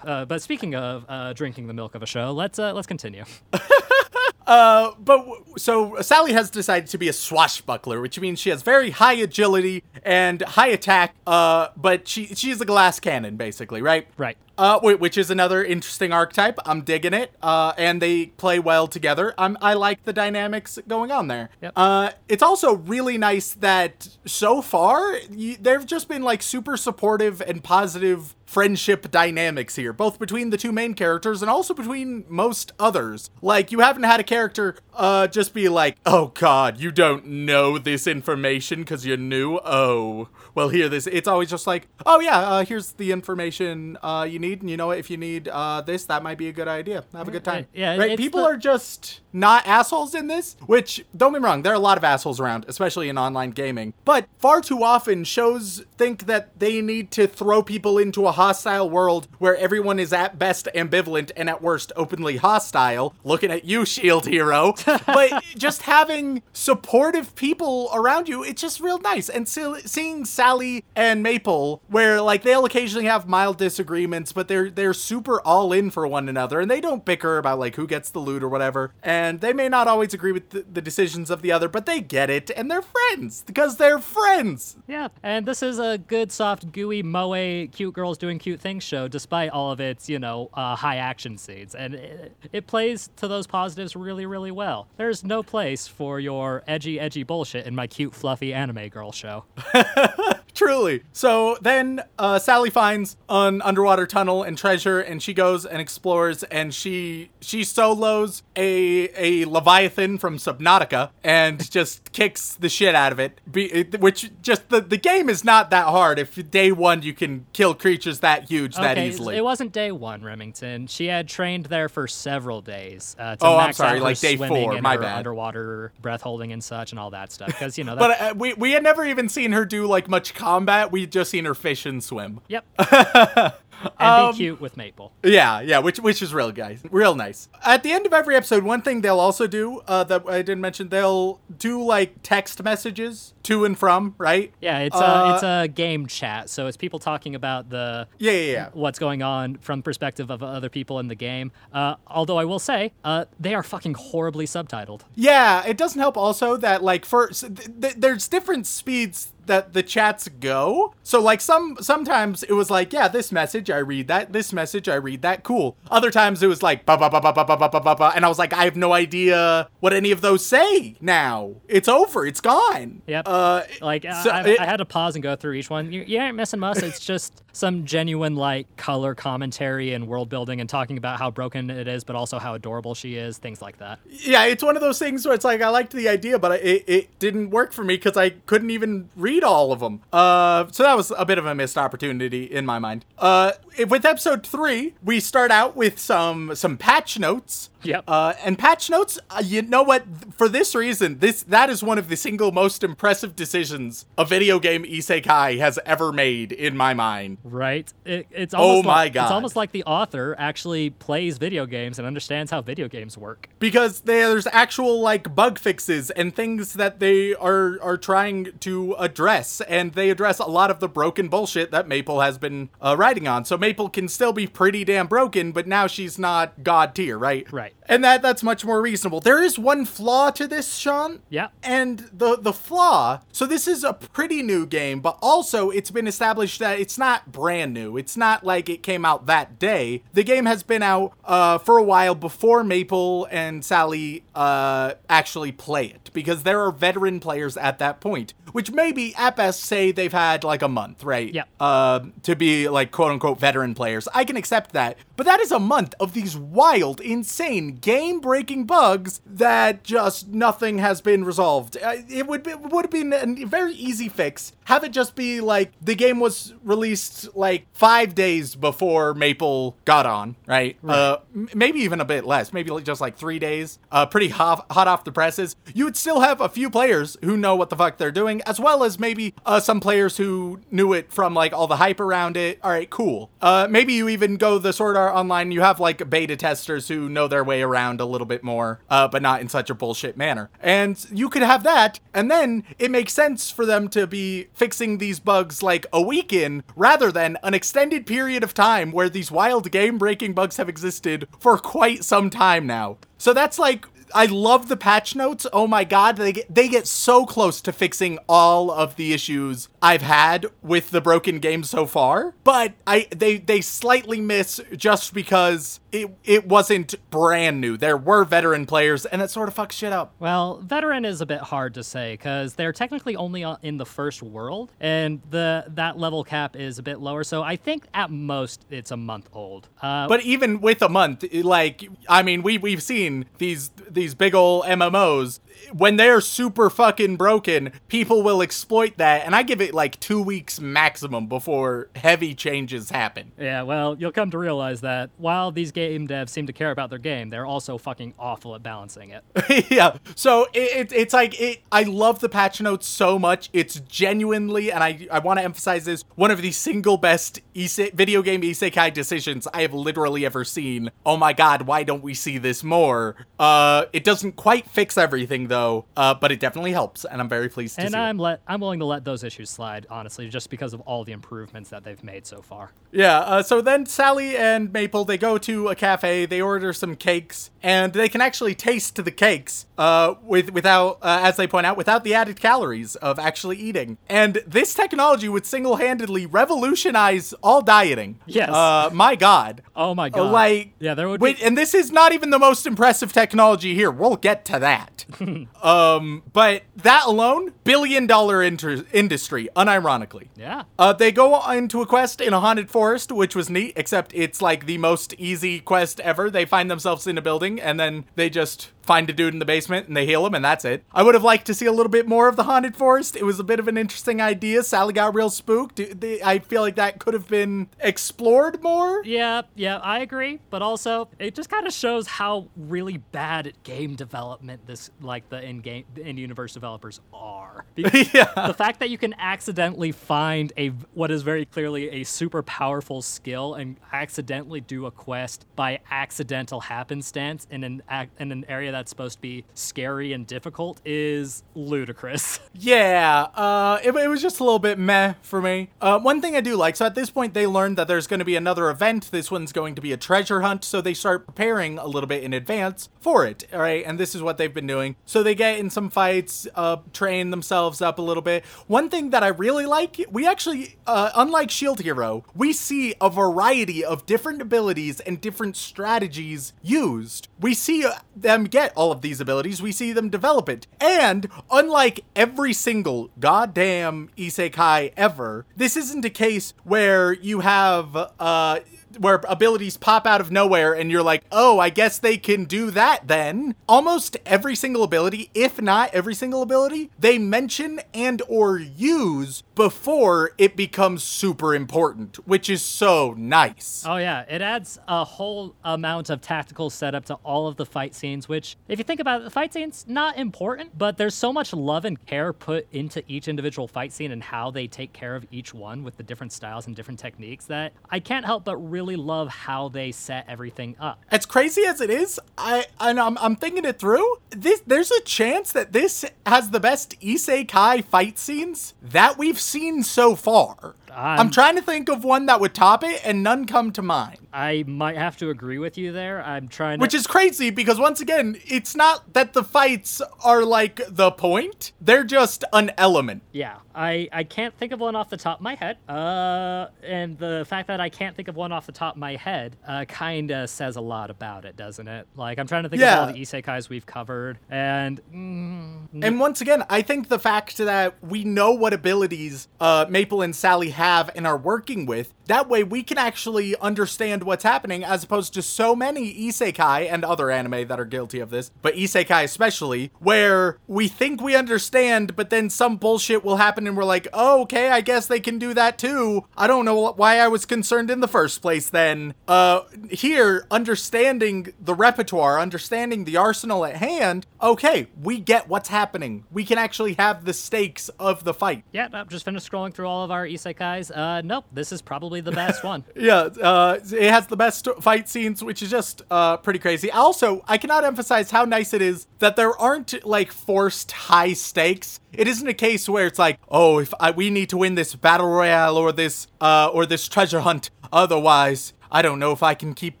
Uh, but speaking of uh, drinking the milk of a show, let's uh, let's continue. uh but so sally has decided to be a swashbuckler which means she has very high agility and high attack uh but she she's a glass cannon basically right Right. uh, which is another interesting archetype. I'm digging it, uh, and they play well together. I'm, I like the dynamics going on there. Yep. Uh, it's also really nice that so far y- they've just been like super supportive and positive friendship dynamics here, both between the two main characters and also between most others. Like, you haven't had a character uh, just be like, oh god, you don't know this information because you're new? Oh, well, here, this. It's always just like, oh yeah, uh, here's the information uh, you need, and you know what? If you need uh, this, that might be a good idea. Have a good time. Yeah, right. People the- are just not assholes in this. Which don't get me wrong, there are a lot of assholes around, especially in online gaming. But far too often, shows think that they need to throw people into a hostile world where everyone is at best ambivalent and at worst openly hostile. Looking at you, Shield Hero. but just having supportive people around you, it's just real nice. And so, seeing Sally and Maple, where like they'll occasionally have mild disagreements, but they're they're super all in for one another, and they don't bicker about like who gets the loot or whatever. And they may not always agree with the, the decisions of the other, but they get it, and they're friends because they're friends. Yeah, and this is a good, soft, gooey, moe, cute girls doing cute things show, despite all of its, you know, uh, high action scenes. And it, it plays to those positives really, really well. There's no place for your edgy, edgy bullshit in my cute, fluffy anime girl show. Truly. So then uh, Sally finds an underwater tunnel and treasure, and she goes and explores, and she she solos a a leviathan from Subnautica and just kicks the shit out of it. Be, it- which just the the game is not that hard. If day one you can kill creatures that huge that easily. it wasn't day one, Remington. She had trained there for several days uh, to Oh, I'm sorry, like day four, my bad. underwater breath holding and such and all that stuff. Because you know, that's, but uh, we we had never even seen her do like much combat. We just seen her fish and swim. yep. and Um, be cute with Maple. Yeah, yeah, which which is real guys, real nice. At the end of every episode, one thing they'll also do uh, that I didn't mention, they'll do like text messages to and from, right? Yeah, it's Uh, a it's a game chat, so it's people talking about the Yeah, yeah, yeah. what's going on from perspective of other people in the game. Uh, although I will say, uh, they are fucking horribly subtitled. Yeah, it doesn't help also that like for th- th- there's different speeds that the chats go. So like some sometimes it was like, yeah, this message I read that, this message I read that, cool. Other times it was like ba ba ba ba ba ba ba ba ba and I was like, I have no idea what any of those say now. It's over. It's gone. Yep. Uh Like I, so I, it- I had to pause and go through each one. You, you ain't missing much. It's just some genuine like color commentary and world building and talking about how broken it is, but also how adorable she is. Things like that. yeah, it's one of those things where it's like I liked the idea, but it, it didn't work for me because I couldn't even read all of them. Uh, so that was a bit of a missed opportunity in my mind. Uh, with episode three, we start out with some some patch notes. Yep. Uh, and patch notes, uh, you know what? For this reason, this that is one of the single most impressive decisions a video game isekai has ever made in my mind. Right? It, it's almost Oh my like, God. It's almost like the author actually plays video games and understands how video games work. because there's actual like bug fixes and things that they are are trying to address and they address a lot of the broken bullshit that Maple has been uh, writing on. So Maple can still be pretty damn broken, but now she's not god tier, right? Right. And that that's much more reasonable. There is one flaw to this, Sean. Yeah. And the the flaw, so this is a pretty new game, but also it's been established that it's not brand new. It's not like it came out that day. The game has been out uh, for a while before Maple and Sally uh, actually play it because there are veteran players at that point, which maybe at best say they've had like a month, right? Yeah. Uh, to be like quote unquote veteran players. I can accept that. But that is a month of these wild, insane, game breaking bugs that just nothing has been resolved. Uh, it would be, would have been a very easy fix. Have it just be like the game was released like five days before Maple got on, right? Uh, m- maybe even a bit less, maybe just like three days. Uh, pretty hot, hot off the presses. You would still have a few players who know what the fuck they're doing, as well as maybe uh, some players who knew it from like all the hype around it. All right, cool. Uh, maybe you even go the Sword Art Online. You have like beta testers who know their way around a little bit more, uh, but not in such a bullshit manner. And you could have that, and then it makes sense for them to be fixing these bugs like a week in rather than an extended period of time where these wild game breaking bugs have existed for quite some time now. So that's like I love the patch notes. Oh my god, they get they get so close to fixing all of the issues I've had with the broken game so far. But I they they slightly miss just because it it wasn't brand new. There were veteran players, and that sort of fucks shit up. Well, veteran is a bit hard to say because they're technically only in the first world, and the that level cap is a bit lower. So I think at most it's a month old. Uh, But even with a month, like I mean, we we've seen these these big ol' MMOs when they're super fucking broken, people will exploit that, and I give it like two weeks maximum before heavy changes happen. yeah, well, you'll come to realize that while these game devs seem to care about their game, they're also fucking awful at balancing it. yeah. So it, it, it's like it. I love the patch notes so much. It's genuinely, and I I want to emphasize this, one of the single best ise- video game isekai decisions I have literally ever seen. Oh my god, why don't we see this more? Uh, it doesn't quite fix everything though, uh, but it definitely helps, and I'm very pleased to And see. I'm let I'm willing to let those issues slide, honestly, just because of all the improvements that they've made so far. Yeah, uh, so then Sally and Maple they go to a cafe, they order some cakes, and they can actually taste the cakes uh, with without, uh, as they point out, without the added calories of actually eating. And this technology would single-handedly revolutionize all dieting. Yes. Uh, my God. Oh my god. Like, yeah, there would wait, be. and this is not even the most impressive technology here. We'll get to that. um, but that alone, billion dollar inter- industry, unironically. Yeah. Uh, they go into a quest in a haunted forest, which was neat, except it's like the most easy quest ever. They find themselves in a building and then they just find a dude in the basement and they heal him and that's it. I would have liked to see a little bit more of the haunted forest. It was a bit of an interesting idea. Sally got real spooked. I feel like that could have been explored more. Yeah, yeah, I agree. But also, it just kind of shows how really bad at game development this, like the in-game, the in-universe developers are. Be- Yeah. The fact that you can accidentally find a what is very clearly a super powerful skill and accidentally do a quest by accidental happenstance in an in an area that's supposed to be scary and difficult is ludicrous. Yeah, uh, it, it was just a little bit meh for me. Uh, one thing I do like, so at this point they learned that there's going to be another event. This one's going to be a treasure hunt, so they start preparing a little bit in advance for it. All right, and this is what they've been doing. So they get in some fights, uh, train themselves up a little bit. One thing that I really like, we actually, uh, unlike Shield Hero, we see a variety of different abilities and different strategies used. We see uh, them get all of these abilities. We see them develop it, and unlike every single goddamn isekai ever, this isn't a case where you have uh where abilities pop out of nowhere and you're like, "Oh, I guess they can do that then." Almost every single ability, if not every single ability, they mention and or use before it becomes super important, which is so nice. Oh yeah, it adds a whole amount of tactical setup to all of the fight scenes, which if you think about it, the fight scenes not important, but there's so much love and care put into each individual fight scene and how they take care of each one with the different styles and different techniques that I can't help but really love how they set everything up. As crazy as it is, I and I'm, I'm thinking it through. This there's a chance that this has the best isekai fight scenes that we've seen so far. I'm, I'm- trying to think of one that would top it, and none come to mind. I might have to agree with you there. I'm trying to Which is crazy because once again, it's not that the fights are like the point; they're just an element. Yeah, I, I can't think of one off the top of my head. Uh, and the fact that I can't think of one off the top of my head, uh, kind of says a lot about it, doesn't it? Like I'm trying to think of all the isekais we've covered, and mm, And once again, I think the fact that we know what abilities uh, Maple and Sally have and are working with, that way we can actually understand what's happening as opposed to so many isekai and other anime that are guilty of this, but isekai especially, where we think we understand, but then some bullshit will happen and we're like, oh, okay, I guess they can do that too. I don't know why I was concerned in the first place then. Uh, here, understanding the repertoire, understanding the arsenal at hand, okay, we get what's happening. We can actually have the stakes of the fight. yeah, I'm just finished scrolling through all of our isekais. Uh, nope, this is probably the best one. Yeah, uh, it has the best fight scenes, which is just uh, pretty crazy. Also, I cannot emphasize how nice it is that there aren't like forced high stakes. It isn't a case where it's like, oh, if I, we need to win this battle royale or this uh, or this treasure hunt, otherwise. I don't know if I can keep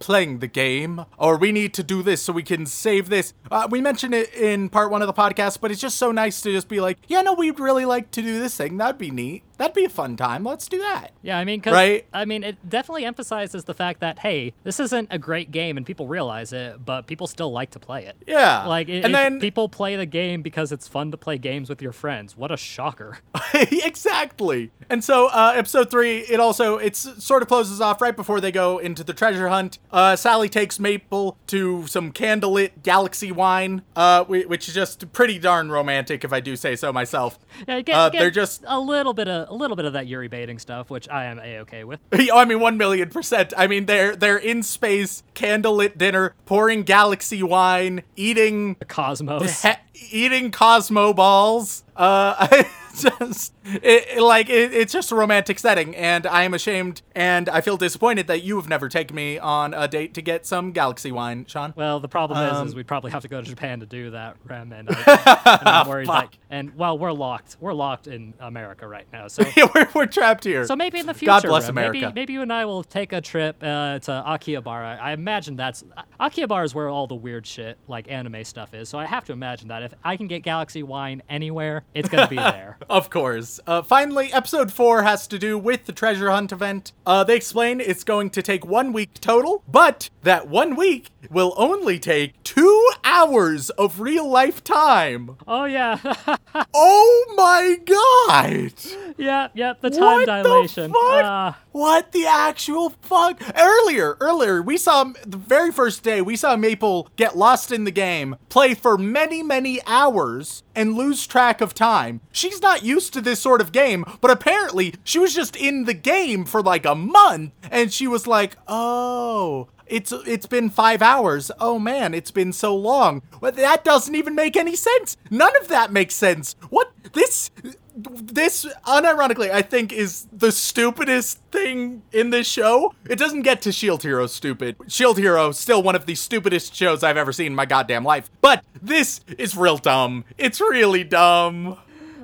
playing the game, or we need to do this so we can save this. Uh, we mentioned it in part one of the podcast, but it's just so nice to just be like, yeah, no, we'd really like to do this thing. That'd be neat. That'd be a fun time. Let's do that. Yeah, I mean, cause, Right? I mean, it definitely emphasizes the fact that hey, this isn't a great game, and people realize it, but people still like to play it. Yeah. Like, it, and then people play the game because it's fun to play games with your friends. What a shocker! exactly. And so uh, episode three, it also it sort of closes off right before they go into the treasure hunt. Uh, Sally takes Maple to some candlelit galaxy wine, uh, which is just pretty darn romantic, if I do say so myself. Yeah, get, Uh, get they're just a little bit of a little bit of that Yuri baiting stuff, which I am a okay with. I mean, one million percent. I mean, they're they're in space, candlelit dinner, pouring galaxy wine, eating The Cosmos. he- eating Cosmo balls. Uh, I just it, it- like it, it's just a romantic setting, and I am ashamed and I feel disappointed that you have never taken me on a date to get some galaxy wine, Sean. Well, the problem is, Um, is we'd probably have to go to Japan to do that, Rem, and, I, and I'm worried. That, and well, we're locked. We're locked in America right now. So, we're, we're trapped here. so maybe in the future, God bless Rem, America. Maybe, maybe you and I will take a trip uh, to Akihabara. I imagine that's Akihabara is where all the weird shit, like anime stuff, is. So I have to imagine that if I can get Galaxy Wine anywhere, it's gonna be there. Of course. Uh, finally, episode four has to do with the treasure hunt event. Uh, they explain it's going to take one week total, but that one week will only take two hours of real life time. Oh yeah, Oh my god! yeah, yeah. The time what dilation. The fuck? Uh, what the actual fuck? Earlier, earlier, we saw the very first day, we saw Maple get lost in the game, play for many, many hours, and lose track of time. She's not used to this sort of game, but apparently she was just in the game for like a month, and she was like, oh. It's it's been five hours. Oh man, it's been so long. Well, that doesn't even make any sense. None of that makes sense. What this this unironically I think is the stupidest thing in this show. It doesn't get to Shield Hero stupid. Shield Hero still one of the stupidest shows I've ever seen in my goddamn life. But this is real dumb. It's really dumb.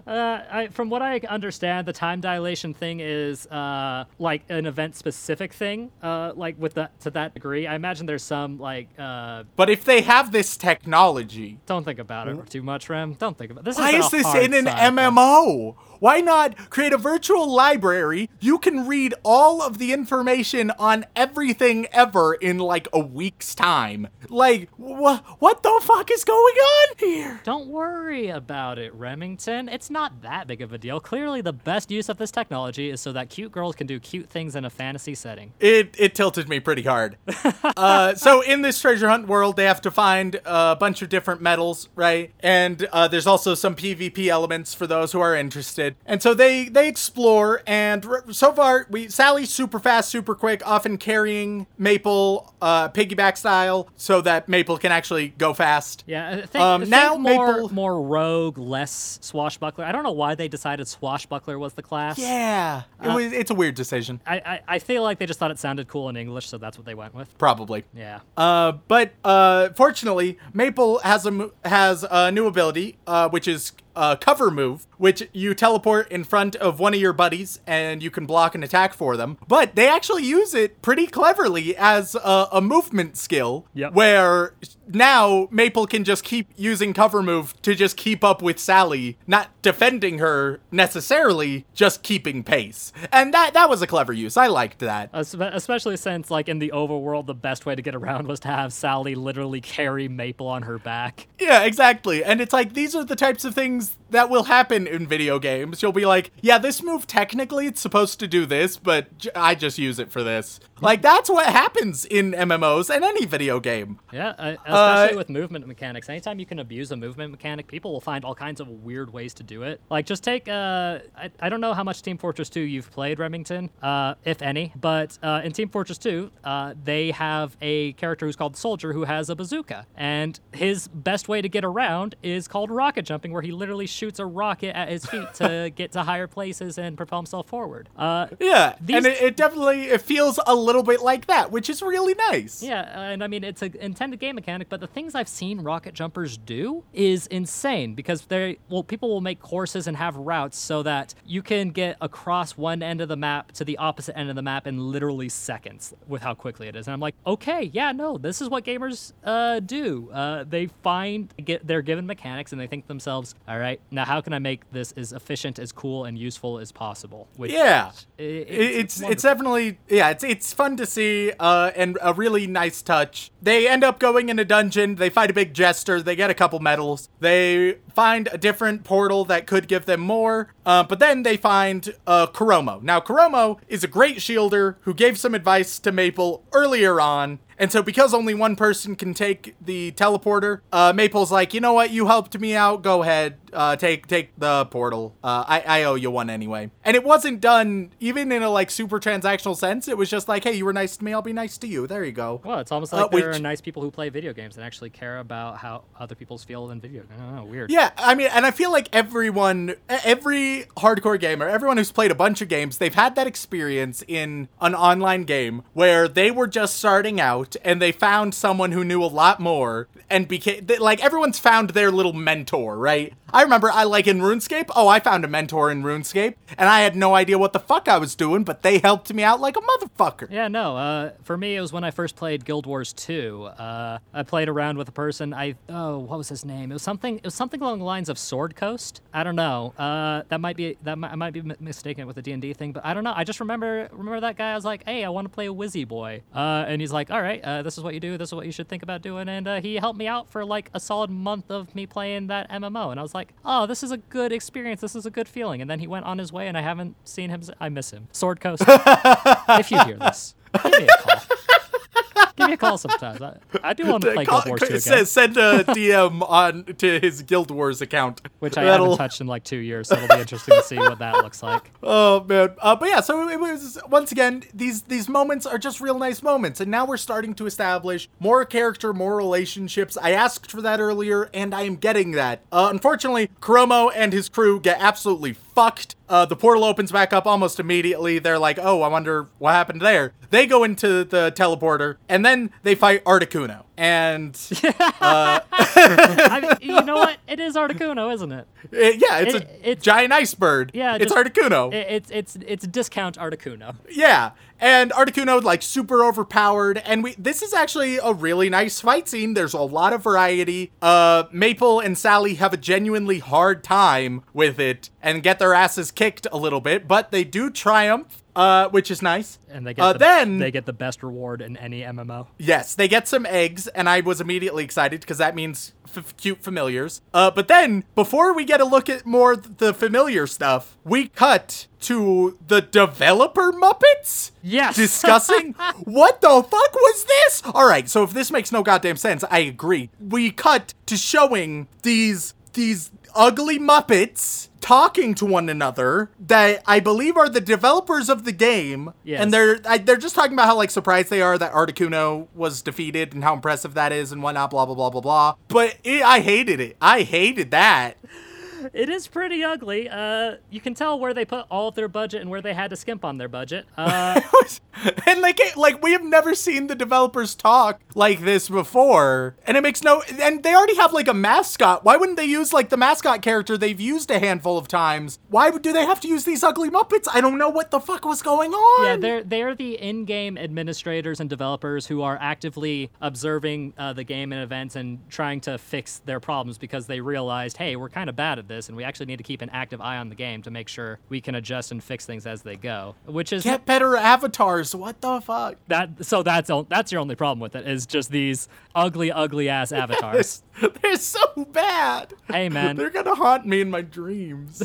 Uh, I, from what I understand, the time dilation thing is uh, like an event-specific thing, uh, like with the to that degree. I imagine there's some like uh, But if they have this technology, don't think about it too much, Rem. Don't think about this. why isn't is this in an. MMO? Why not create a virtual library? You can read all of the information on everything ever in like a week's time. Like, wh- what the fuck is going on here? Don't worry about it, Remington. It's not that big of a deal. Clearly, the best use of this technology is so that cute girls can do cute things in a fantasy setting. It it tilted me pretty hard. uh, so in this treasure hunt world, they have to find a bunch of different metals, right? And uh, there's also some PvP elements for those who are interested. And so they they explore, and r- so far we Sally's super fast, super quick, often carrying Maple uh, piggyback style, so that Maple can actually go fast. Yeah, think, Um, think now more Maple- more rogue, less swashbuckler. I don't know why they decided swashbuckler was the class. Yeah, it was, it's a weird decision, I, I I feel like they just thought it sounded cool in English, so that's what they went with. probably. Yeah. Uh, but uh, fortunately, Maple has a has a new ability, uh, which is a cover move, which you teleport in front of one of your buddies and you can block an attack for them. But they actually use it pretty cleverly as a, a movement skill, Yep. where now Maple can just keep using cover move to just keep up with Sally, not defending her necessarily, just keeping pace. And that that was a clever use. I liked that. Especially since, like, in the overworld, the best way to get around was to have Sally literally carry Maple on her back. Yeah, exactly. And it's like these are the types of things that will happen in video games. You'll be like, yeah, this move technically it's supposed to do this, but j- I just use it for this. Like that's what happens in MMOs and any video game. Yeah, uh, especially Uh, with movement mechanics. Anytime you can abuse a movement mechanic, people will find all kinds of weird ways to do it. Like, just take, uh, I, I don't know how much Team Fortress 2 you've played, Remington, uh, if any, but uh, in Team Fortress 2, uh, they have a character who's called the Soldier who has a bazooka. And his best way to get around is called rocket jumping, where he literally shoots a rocket at his feet to get to higher places and propel himself forward. Uh, Yeah, and it, it definitely it feels a little bit like that, which is really nice. Yeah, and I mean it's an intended game mechanic, but the things I've seen rocket jumpers do is insane because they well people will make courses and have routes so that you can get across one end of the map to the opposite end of the map in literally seconds with how quickly it is. And I'm like, okay, yeah, no, this is what gamers uh, do. Uh, they find get they're given mechanics and they think to themselves, all right, now how can I make this as efficient, as cool, and useful as possible? Which Yeah. It- it's it's it's definitely yeah it's it's fun to see uh and a really nice touch. They end up going in a dungeon. They fight a big jester. They get a couple medals. They find a different portal that could give them more uh, but then they find uh Kuromo. Now Kuromo is a great shielder who gave some advice to Maple earlier on and so because only one person can take the teleporter, uh, Maple's like, you know what, you helped me out, go ahead, uh, take take the portal. Uh, I, I owe you one anyway. And it wasn't done even in a like super transactional sense. It was just like, hey, you were nice to me, I'll be nice to you. There you go. Well, it's almost Uh, like there which- are nice people who play video games and actually care about how other people's feel in video. I don't know, weird. Yeah, I mean, and I feel like everyone, every hardcore gamer, everyone who's played a bunch of games, they've had that experience in an online game where they were just starting out and they found someone who knew a lot more and became they- like everyone's found their little mentor, right? I remember I like in RuneScape, oh, I found a mentor in RuneScape and I had no idea what the fuck I was doing, but they helped me out like a motherfucker. Yeah, no. Uh, for me, it was when I first played Guild Wars 2. Uh, I played around with a person. I oh, what was his name? It was something. It was something along the lines of Sword Coast. I don't know. Uh, that might be that. Might, I might be mi- mistaken it with a D and D thing, but I don't know. I just remember remember that guy. I was like, hey, I want to play a Wizzy Boy. Uh, and he's like, all right, uh, this is what you do. This is what you should think about doing. And uh, he helped me out for like a solid month of me playing that MMO. And I was like, oh, this is a good experience. This is a good feeling. And then he went on his way, and I haven't seen him. I miss him. Sword Coast. if you hear this, give me a call. Give me a call sometimes. I, I do want to play Call- Guild Wars 2 again, says- send a DM on to his Guild Wars account. which I That'll- haven't touched in like two years, so it'll be interesting to see what that looks like. Oh man, uh, but yeah. So it was once again these these moments are just real nice moments, and now we're starting to establish more character, more relationships. I asked for that earlier, and I am getting that. Uh, unfortunately, Kuromo and his crew get absolutely fucked. Uh, the portal opens back up almost immediately. They're like, "Oh, I wonder what happened there." They go into the teleporter, and then they fight Articuno. And I mean, you know what? It is Articuno, isn't it? uh, yeah, it's It- a it's- giant ice bird. Yeah, it's just- Articuno. It, it's it's it's discount Articuno. Yeah, and Articuno like super overpowered, and we this is actually a really nice fight scene. There's a lot of variety. Uh, Maple and Sally have a genuinely hard time with it and get their asses kicked a little bit, but they do triumph, uh, which is nice. And they get uh, the, then they get the best reward in any MMO. Yes, they get some eggs, and I was immediately excited because that means f- cute familiars. Uh, but then, before we get a look at more th- the familiar stuff, we cut to the developer Muppets Yes. discussing what the fuck was this? All right, so if this makes no goddamn sense, I agree. We cut to showing these these ugly Muppets talking to one another that I believe are the developers of the game, Yes. and they're I, they're just talking about how like surprised they are that Articuno was defeated and how impressive that is and whatnot, blah blah blah blah blah. But it, I hated it. I hated that. It is pretty ugly. Uh, you can tell where they put all of their budget and where they had to skimp on their budget. Uh, and like like we have never seen the developers talk like this before. And it makes no and they already have like a mascot. Why wouldn't they use like the mascot character they've used a handful of times? Why do they have to use these ugly muppets? I don't know what the fuck was going on. yeah, they're they're the in-game administrators and developers who are actively observing uh, the game and events and trying to fix their problems because they realized, hey, we're kind of bad at this, and we actually need to keep an active eye on the game to make sure we can adjust and fix things as they go. Which is get better avatars what the fuck that. So that's that's your only problem with it is just these ugly, ugly ass avatars. they're so bad hey man, they're gonna haunt me in my dreams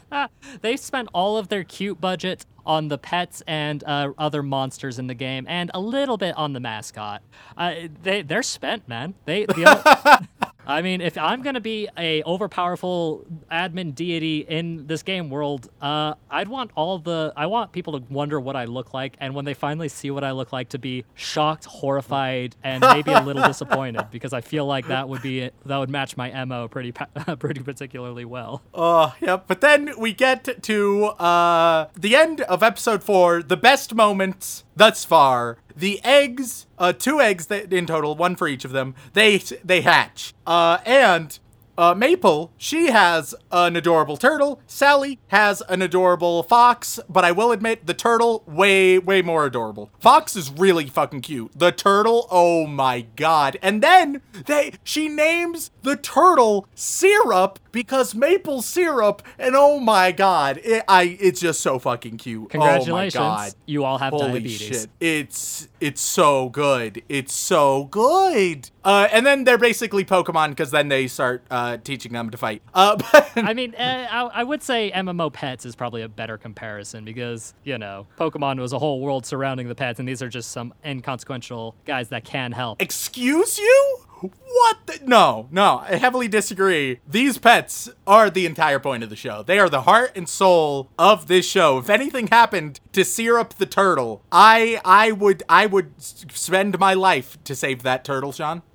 they spent all of their cute budget on the pets and uh, other monsters in the game, and a little bit on the mascot. Uh, they they're spent, man. They. The, I mean, if I'm gonna be a overpowerful admin deity in this game world, uh, I'd want all the I want people to wonder what I look like, and when they finally see what I look like, to be shocked, horrified, and maybe a little disappointed, because I feel like that would be that would match my mo pretty pretty particularly well. Oh, yep. But then we get to uh the end of episode four, the best moments thus far. The eggs, uh, two eggs in total, one for each of them. They they hatch. Uh, and uh, Maple, she has an adorable turtle. Sally has an adorable fox, but I will admit the turtle way way more adorable. Fox is really fucking cute. The turtle, oh my god. And then they she names the turtle Syrup because maple syrup and oh my god, it, I it's just so fucking cute. Congratulations. Oh my god. You all have Holy diabetes. shit. It's it's so good. It's so good. Uh, and then they're basically Pokemon because then they start uh, teaching them to fight. Uh, but I mean, uh, I, I would say MMO pets is probably a better comparison because, you know, Pokemon was a whole world surrounding the pets, and these are just some inconsequential guys that can help. excuse you? What? The? No, no. I heavily disagree. These pets are the entire point of the show. They are the heart and soul of this show. If anything happened to Syrup the turtle, I I would I would spend my life to save that turtle, Sean.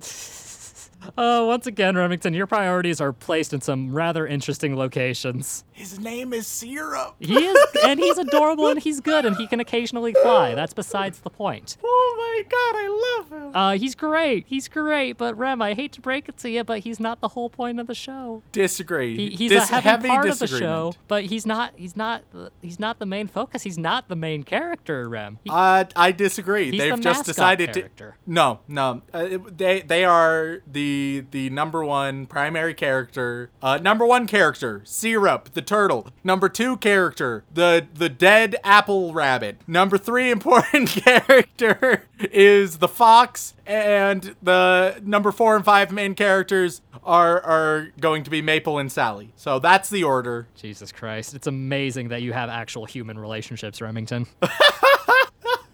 Uh, once again, Remington, your priorities are placed in some rather interesting locations. His name is Syrup. He is, and he's adorable, and he's good, and he can occasionally fly. That's besides the point. Oh my god, I love him. Uh, he's great. He's great, but Rem, I hate to break it to you, but he's not the whole point of the show. Disagree. He, he's Dis- a heavy, part of the show, but he's not. He's not. He's not the main focus. He's not the main character, Rem. He- Uh, I disagree. They've the just decided character. to. No, no. Uh, they they are the the number one primary character. Uh, number one character, Syrup the turtle. Number two character, the the dead apple rabbit. Number three important character is the fox, and the number four and five main characters are are going to be Maple and Sally. So that's the order. Jesus Christ! It's amazing that you have actual human relationships, Remington.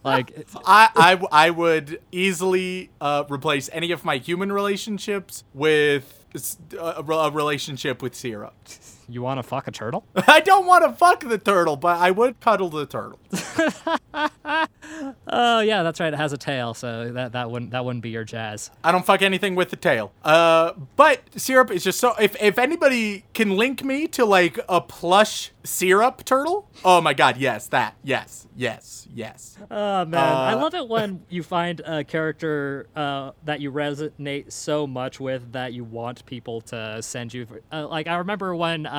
like, I, I, I, would easily uh, replace any of my human relationships with a relationship with Syrup. You want to fuck a turtle? I don't want to fuck the turtle, but I would cuddle the turtle. Oh yeah, that's right. It has a tail, so that that wouldn't that wouldn't be your jazz. I don't fuck anything with the tail. Uh, but Syrup is just so. If if anybody can link me to like a plush Syrup turtle, oh my god, yes, that, yes, yes, yes. Oh man, I Uh, love it when you find a character uh, that you resonate so much with that you want people to send you. For, uh, like I remember when, uh,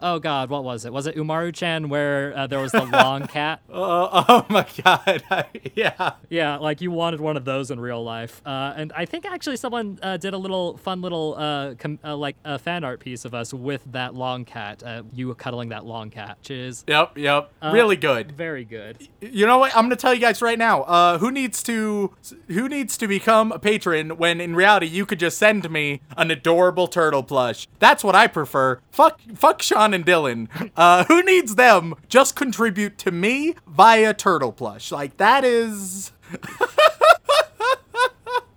oh god, what was it? Was it Umaru-chan where uh, there was the long cat? Uh, oh my god, yeah. Yeah, like you wanted one of those in real life. Uh, and I think actually someone uh, did a little fun little uh, com- uh, like a fan art piece of us with that long cat. Uh, you cuddling that long cat, is Yep, yep. uh, really good. very good. You know what? I'm gonna tell you guys right now. Uh, who needs to who needs to become a patron when in reality you could just send me an adorable turtle plush? That's what I prefer. Fuck, fuck Sean and Dylan. Uh, who needs them? Just contribute to me via turtle plush. Like that is.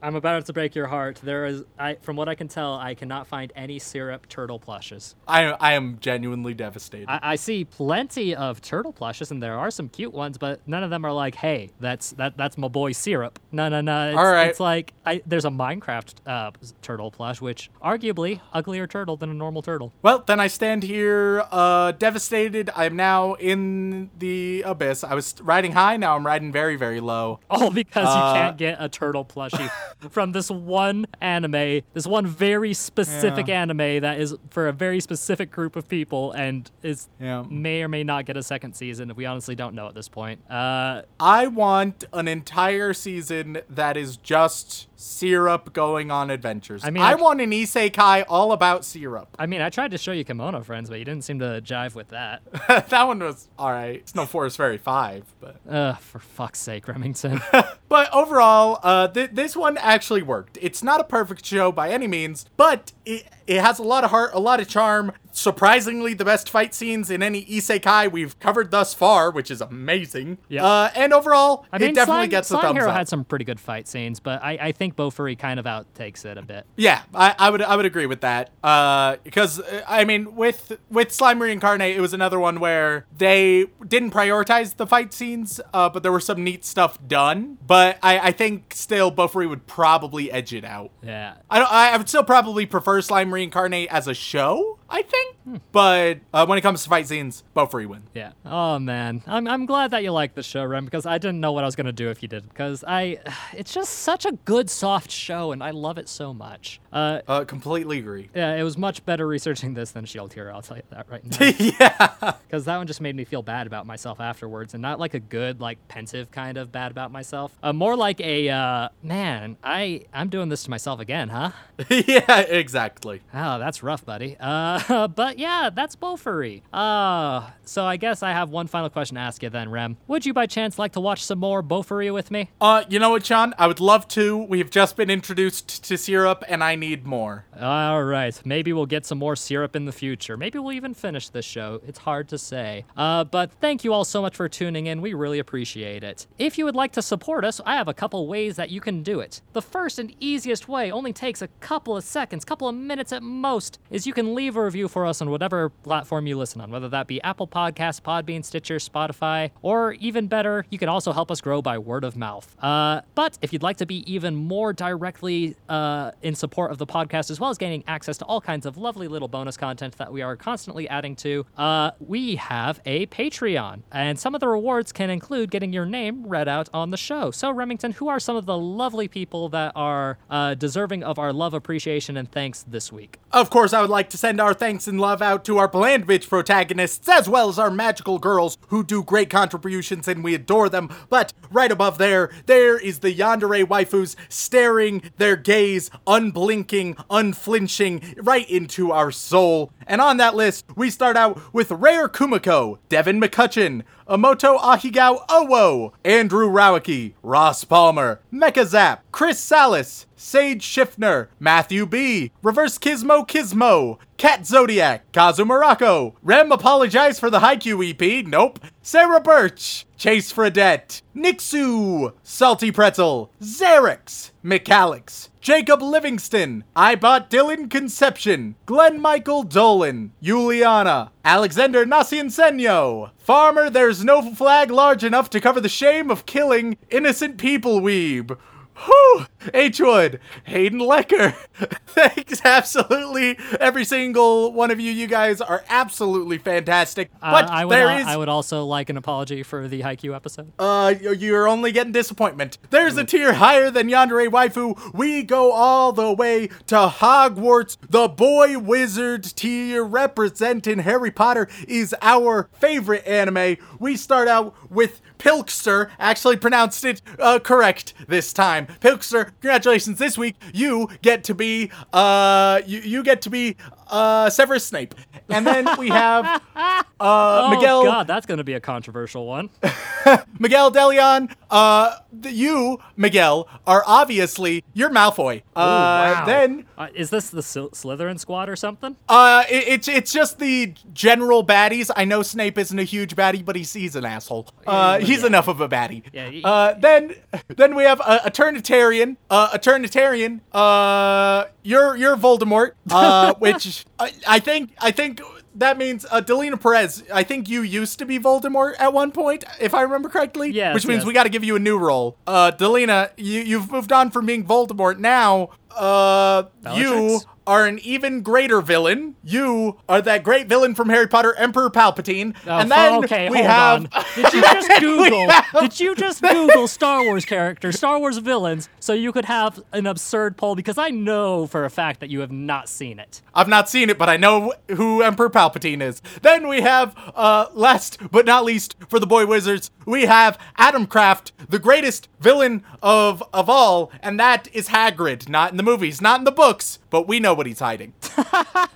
I'm about to break your heart. There is, I from what I can tell, I cannot find any syrup turtle plushes. I I am genuinely devastated. I, I see plenty of turtle plushes, and there are some cute ones, but none of them are like, "Hey, that's that that's my boy syrup." No, no, no. It's, All right. It's like I, there's a Minecraft uh, turtle plush, which arguably uglier turtle than a normal turtle. Well, then I stand here uh, devastated. I'm now in the abyss. I was riding high, now I'm riding very, very low. All because Uh, you can't get a turtle plushie from this one anime, this one very specific Yeah. anime that is for a very specific group of people and is Yeah. may or may not get a second season. We honestly don't know at this point. Uh, I want an entire season that is just syrup going on adventures. I mean, I I- want an isekai all about syrup. I mean, I tried to show you Kemono Friends, but you didn't seem to jive with that. that one was all right. It's no Forest Fairy Five, but Ugh, for fuck's sake, Remington. but overall, uh, th- this one actually worked. It's not a perfect show by any means, but it it has a lot of heart, a lot of charm. Surprisingly, the best fight scenes in any isekai we've covered thus far, which is amazing. Yep. Uh, and overall, I mean, it definitely gets a thumbs Hero up. had some pretty good fight scenes, but I, I think Bofuri kind of outtakes it a bit. Yeah, I, I would I would agree with that. Uh, because uh, I mean, with with Slime Reincarnate, it was another one where they didn't prioritize the fight scenes, uh, but there were some neat stuff done. But I, I think still Bofuri would probably edge it out. Yeah. I don't. I I would still probably prefer Slime Reincarnate as a show. I think. But uh, when it comes to fight scenes, Bofuri win. Yeah. Oh man, I'm I'm glad that you like the show, Rem, because I didn't know what I was gonna do if you did. Because I, it's just such a good soft show, and I love it so much. Uh, Uh, completely agree. yeah, it was much better researching this than Shield Hero. I'll tell you that right now. yeah. Because that one just made me feel bad about myself afterwards, and not like a good, like pensive kind of bad about myself. Uh, more like a uh, man. I I'm doing this to myself again, huh? yeah, exactly. Oh, that's rough, buddy. Uh, but yeah, that's Bofuri. Uh, so I guess I have one final question to ask you then, Rem. Would you by chance like to watch some more Bofuri with me? Uh, you know what, Sean? I would love to. We've just been introduced to syrup, and I need more. All right, maybe we'll get some more syrup in the future. Maybe we'll even finish this show. It's hard to say. Uh, but thank you all so much for tuning in. We really appreciate it. If you would like to support us, I have a couple ways that you can do it. The first and easiest way only takes a couple of seconds, couple of minutes at most, is you can leave a review for us on whatever platform you listen on, whether that be Apple Podcasts, Podbean, Stitcher, Spotify, or even better, you can also help us grow by word of mouth. Uh, but if you'd like to be even more directly uh, in support of the podcast, as well as gaining access to all kinds of lovely little bonus content that we are constantly adding to, uh, we have a Patreon. And some of the rewards can include getting your name read out on the show. So, Remington, who are some of the lovely people that are uh, deserving of our love, appreciation, and thanks this week? Of course, I would like to send our thanks and love out to our bland bitch protagonists, as well as our magical girls who do great contributions and we adore them. But right above there, there is the yandere waifus staring their gaze, unblinking, unflinching, right into our soul. And on that list, we start out with Rare Kumiko, Devin McCutcheon, Amoto Ahigao Owo, Andrew Rowicki, Ross Palmer, Mecha Zap, Chris Salas, Sage Schiffner, Matthew B, Reverse Kismo Kismo, Cat Zodiac, Kazu Morocco, Rem Apologize for the Haikyuu EP, nope, Sarah Birch, Chase Fredette, Nixu, Salty Pretzel, Xerix, McAlex, Jacob Livingston, I Bought Dylan Conception, Glenn Michael Dolan, Juliana, Alexander Nasiensenyo, Farmer There's No Flag Large Enough to Cover the Shame of Killing Innocent People Weeb. Whew! H Wood, Hayden Lecker. Thanks, absolutely. Every single one of you, you guys are absolutely fantastic. Uh, But I would, there is I would also like an apology for the Haikyuu episode. uh, you're only getting disappointment. There's a tier higher than Yandere Waifu. We go all the way to Hogwarts. The boy wizard tier representing Harry Potter is our favorite anime. We start out with Pilkster. Actually pronounced it uh, correct this time. Pilkster, congratulations. This week you get to be uh you, you get to be uh Severus Snape. And then we have uh Miguel Oh Miguel God, that's going to be a controversial one. Miguel Delion, uh, you, Miguel, are obviously you're Malfoy. Uh, wow. then, Uh, is this the Slytherin squad or something? uh, it, it's it's just the general baddies. I know Snape isn't a huge baddie, but he's, he's an asshole. Uh, he's yeah. enough of a baddie. Yeah, Uh, then, then we have a, a Turnitarian. Uh, a Turnitarian. Uh, you're you're Voldemort. Uh, which I, I think I think. That means uh, Delina Perez. I think you used to be Voldemort at one point, if I remember correctly. Yes, Which means yes. we got to give you a new role. Uh, Delina, you you've moved on from being Voldemort. Now, uh, you are an even greater villain. You are that great villain from Harry Potter, Emperor Palpatine. Oh, and then okay, we hold have. on. Did you just Google? have- Did you just Google Star Wars characters, Star Wars villains, so you could have an absurd poll? Because I know for a fact that you have not seen it. I've not seen it, but I know who Emperor Palpatine is. Then we have, uh, last but not least, for the boy wizards, we have Adam Kraft, the greatest villain of of all, and that is Hagrid. Not the movies, not in the books, but we know what he's hiding.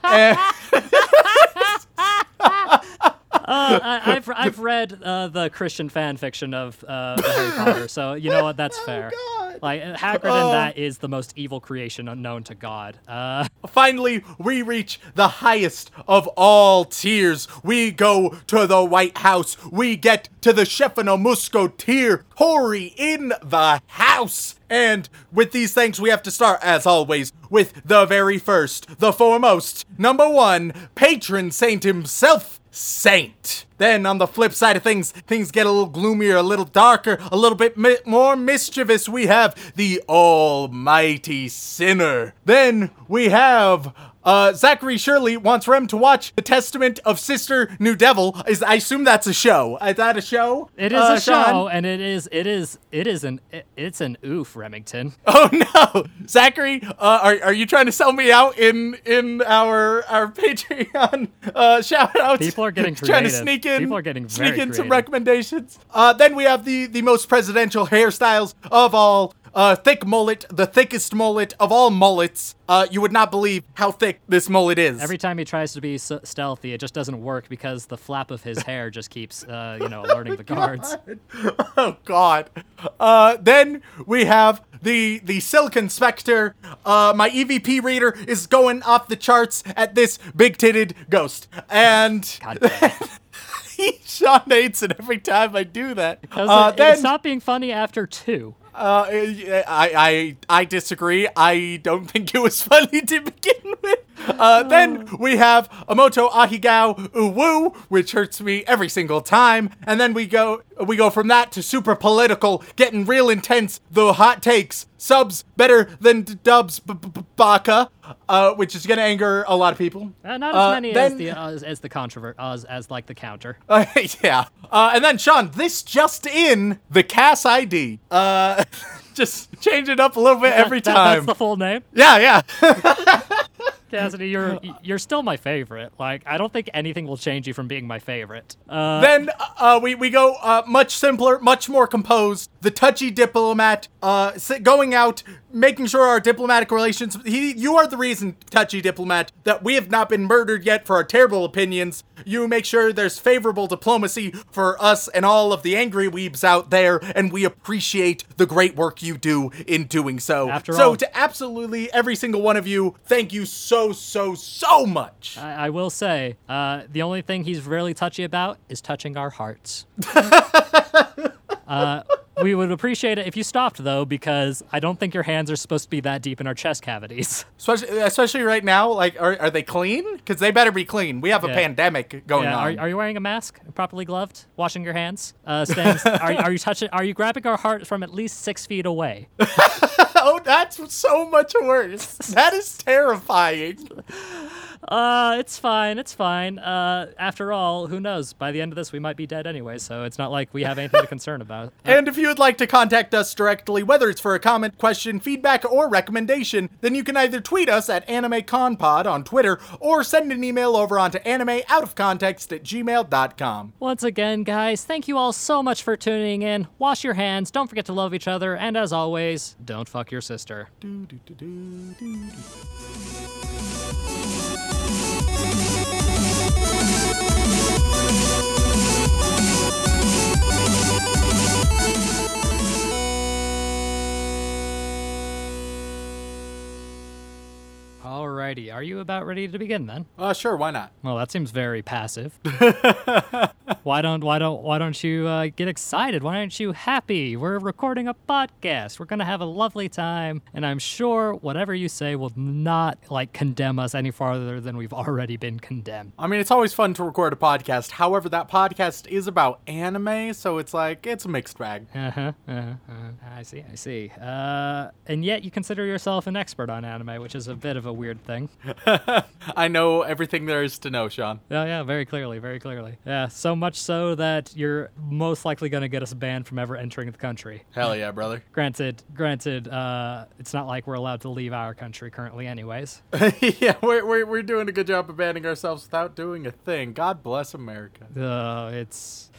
Uh, I, I've I've read uh, the Christian fan fiction of uh, Harry Potter, so you know what? That's fair. God. Like uh, Hagrid Oh. in that is the most evil creation unknown to God. Uh, Finally, we reach the highest of all tiers. We go to the White House. We get to the Chefino Musco tier. Hori in the house. And with these things, we have to start, as always, with the very first, the foremost, number one, patron saint himself, Saint. Then on the flip side of things, things get a little gloomier, a little darker, a little bit mi- more mischievous. We have the Almighty Sinner. Then we have Uh, Zachary Shirley wants Rem to watch The Testament of Sister New Devil. Is I assume that's a show. Is that a show? It is uh, a show, Sean? and it is it is it is an it, it's an oof, Remington. Oh no, Zachary, uh, are, are you trying to sell me out in in our our Patreon uh, shout outs? People are getting trying to sneak in. People are getting sneak in some recommendations. Uh, then we have the the most presidential hairstyles of all. Uh, thick mullet, the thickest mullet of all mullets. Uh, you would not believe how thick this mullet is. Every time he tries to be s- stealthy, it just doesn't work because the flap of his hair just keeps, uh, you know, alerting the guards. oh God. Uh, then we have the the Silicon Spectre. Uh, my EVP reader is going off the charts at this big titted ghost, and God damn. Sean hates it every time I do that. Uh, it, then it stopped being funny after two. Uh, I, I I disagree. I don't think it was funny to begin with. Uh, then we have Amoto Ahigao Uwu, which hurts me every single time. And then we go we go from that to super political, getting real intense. The hot takes subs better than d- dubs b- b- baka, uh, which is gonna anger a lot of people. Uh, not as Uh, many as then- the as, as the controvert as, as like the counter. Uh, yeah. Uh, and then Sean, this just in the Cass ID. Uh, just change it up a little bit every That- time. that's the full name. yeah, yeah. Cassidy, you're you're still my favorite. Like I don't think anything will change you from being my favorite. Uh, then uh, we, we go uh, much simpler, much more composed. The touchy diplomat uh, going out, making sure our diplomatic relations. He, you are the reason, touchy diplomat, that we have not been murdered yet for our terrible opinions. You make sure there's favorable diplomacy for us and all of the angry weebs out there, and we appreciate the great work you do in doing so. After so all- to absolutely every single one of you, thank you so so so much. I, I will say, uh, the only thing he's really touchy about is touching our hearts. uh, we would appreciate it if you stopped, though, because I don't think your hands are supposed to be that deep in our chest cavities. Especially, especially right now, like, are, are they clean? Because they better be clean. We have a Yeah. pandemic going Yeah, on. are, are you wearing a mask, properly gloved, washing your hands? Uh, are, are you touching? Are you grabbing our heart from at least six feet away? oh, that's so much worse. that is terrifying. Uh, it's fine. It's fine. Uh, after all, who knows? By the end of this, we might be dead anyway, so it's not like we have anything to concern about. And if you would like to contact us directly, whether it's for a comment, question, feedback, or recommendation, then you can either tweet us at AnimeConPod on Twitter or send an email over onto animeoutofcontext at gmail.com. Once again, guys, thank you all so much for tuning in. Wash your hands, don't forget to love each other, and as always, don't fuck your sister. はあはあはあはあはあはあ。Alrighty, are you about ready to begin then? Uh, sure, why not? Well, that seems very passive. why don't why don't why don't you uh, get excited? Why aren't you happy? We're recording a podcast. We're gonna have a lovely time, and I'm sure whatever you say will not like condemn us any farther than we've already been condemned. I mean, it's always fun to record a podcast. However, that podcast is about anime, so it's like, it's a mixed bag. Uh huh. Uh-huh, uh-huh. I see. I see. Uh, and yet you consider yourself an expert on anime, which is a bit of a weird thing. I know everything there is to know, Sean. Yeah, yeah, very clearly, very clearly. Yeah, so much so that you're most likely going to get us banned from ever entering the country. Hell yeah, brother. Granted, granted, uh, it's not like we're allowed to leave our country currently, anyways. yeah, we're, we're, we're doing a good job of banning ourselves without doing a thing. God bless America. Uh, it's.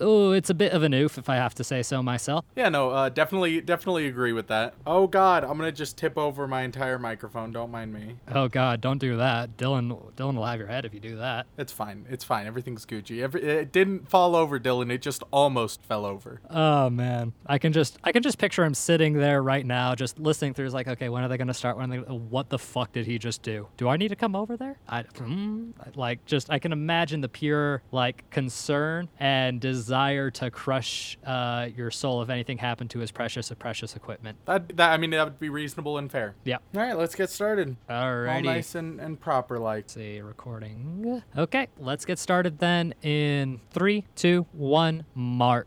Oh, it's a bit of an oof, if I have to say so myself. Yeah, no, uh, definitely, definitely agree with that. Oh God, I'm gonna just tip over my entire microphone. Don't mind me. Oh God, don't do that. Dylan, Dylan will have your head if you do that. It's fine. It's fine. Everything's Gucci. Every, it didn't fall over, Dylan. It just almost fell over. Oh man, I can just, I can just picture him sitting there right now, just listening through. He's like, okay, when are they gonna start? When are they, what the fuck did he just do? Do I need to come over there? I, hmm, like, just, I can imagine the pure like concern and desire to crush uh, your soul if anything happened to his precious, precious equipment. That, that I mean, that would be reasonable and fair. Yeah. All right, let's get started. All Alrighty. nice and, and proper, like. see recording. Okay, let's get started then in three, two, one, mark.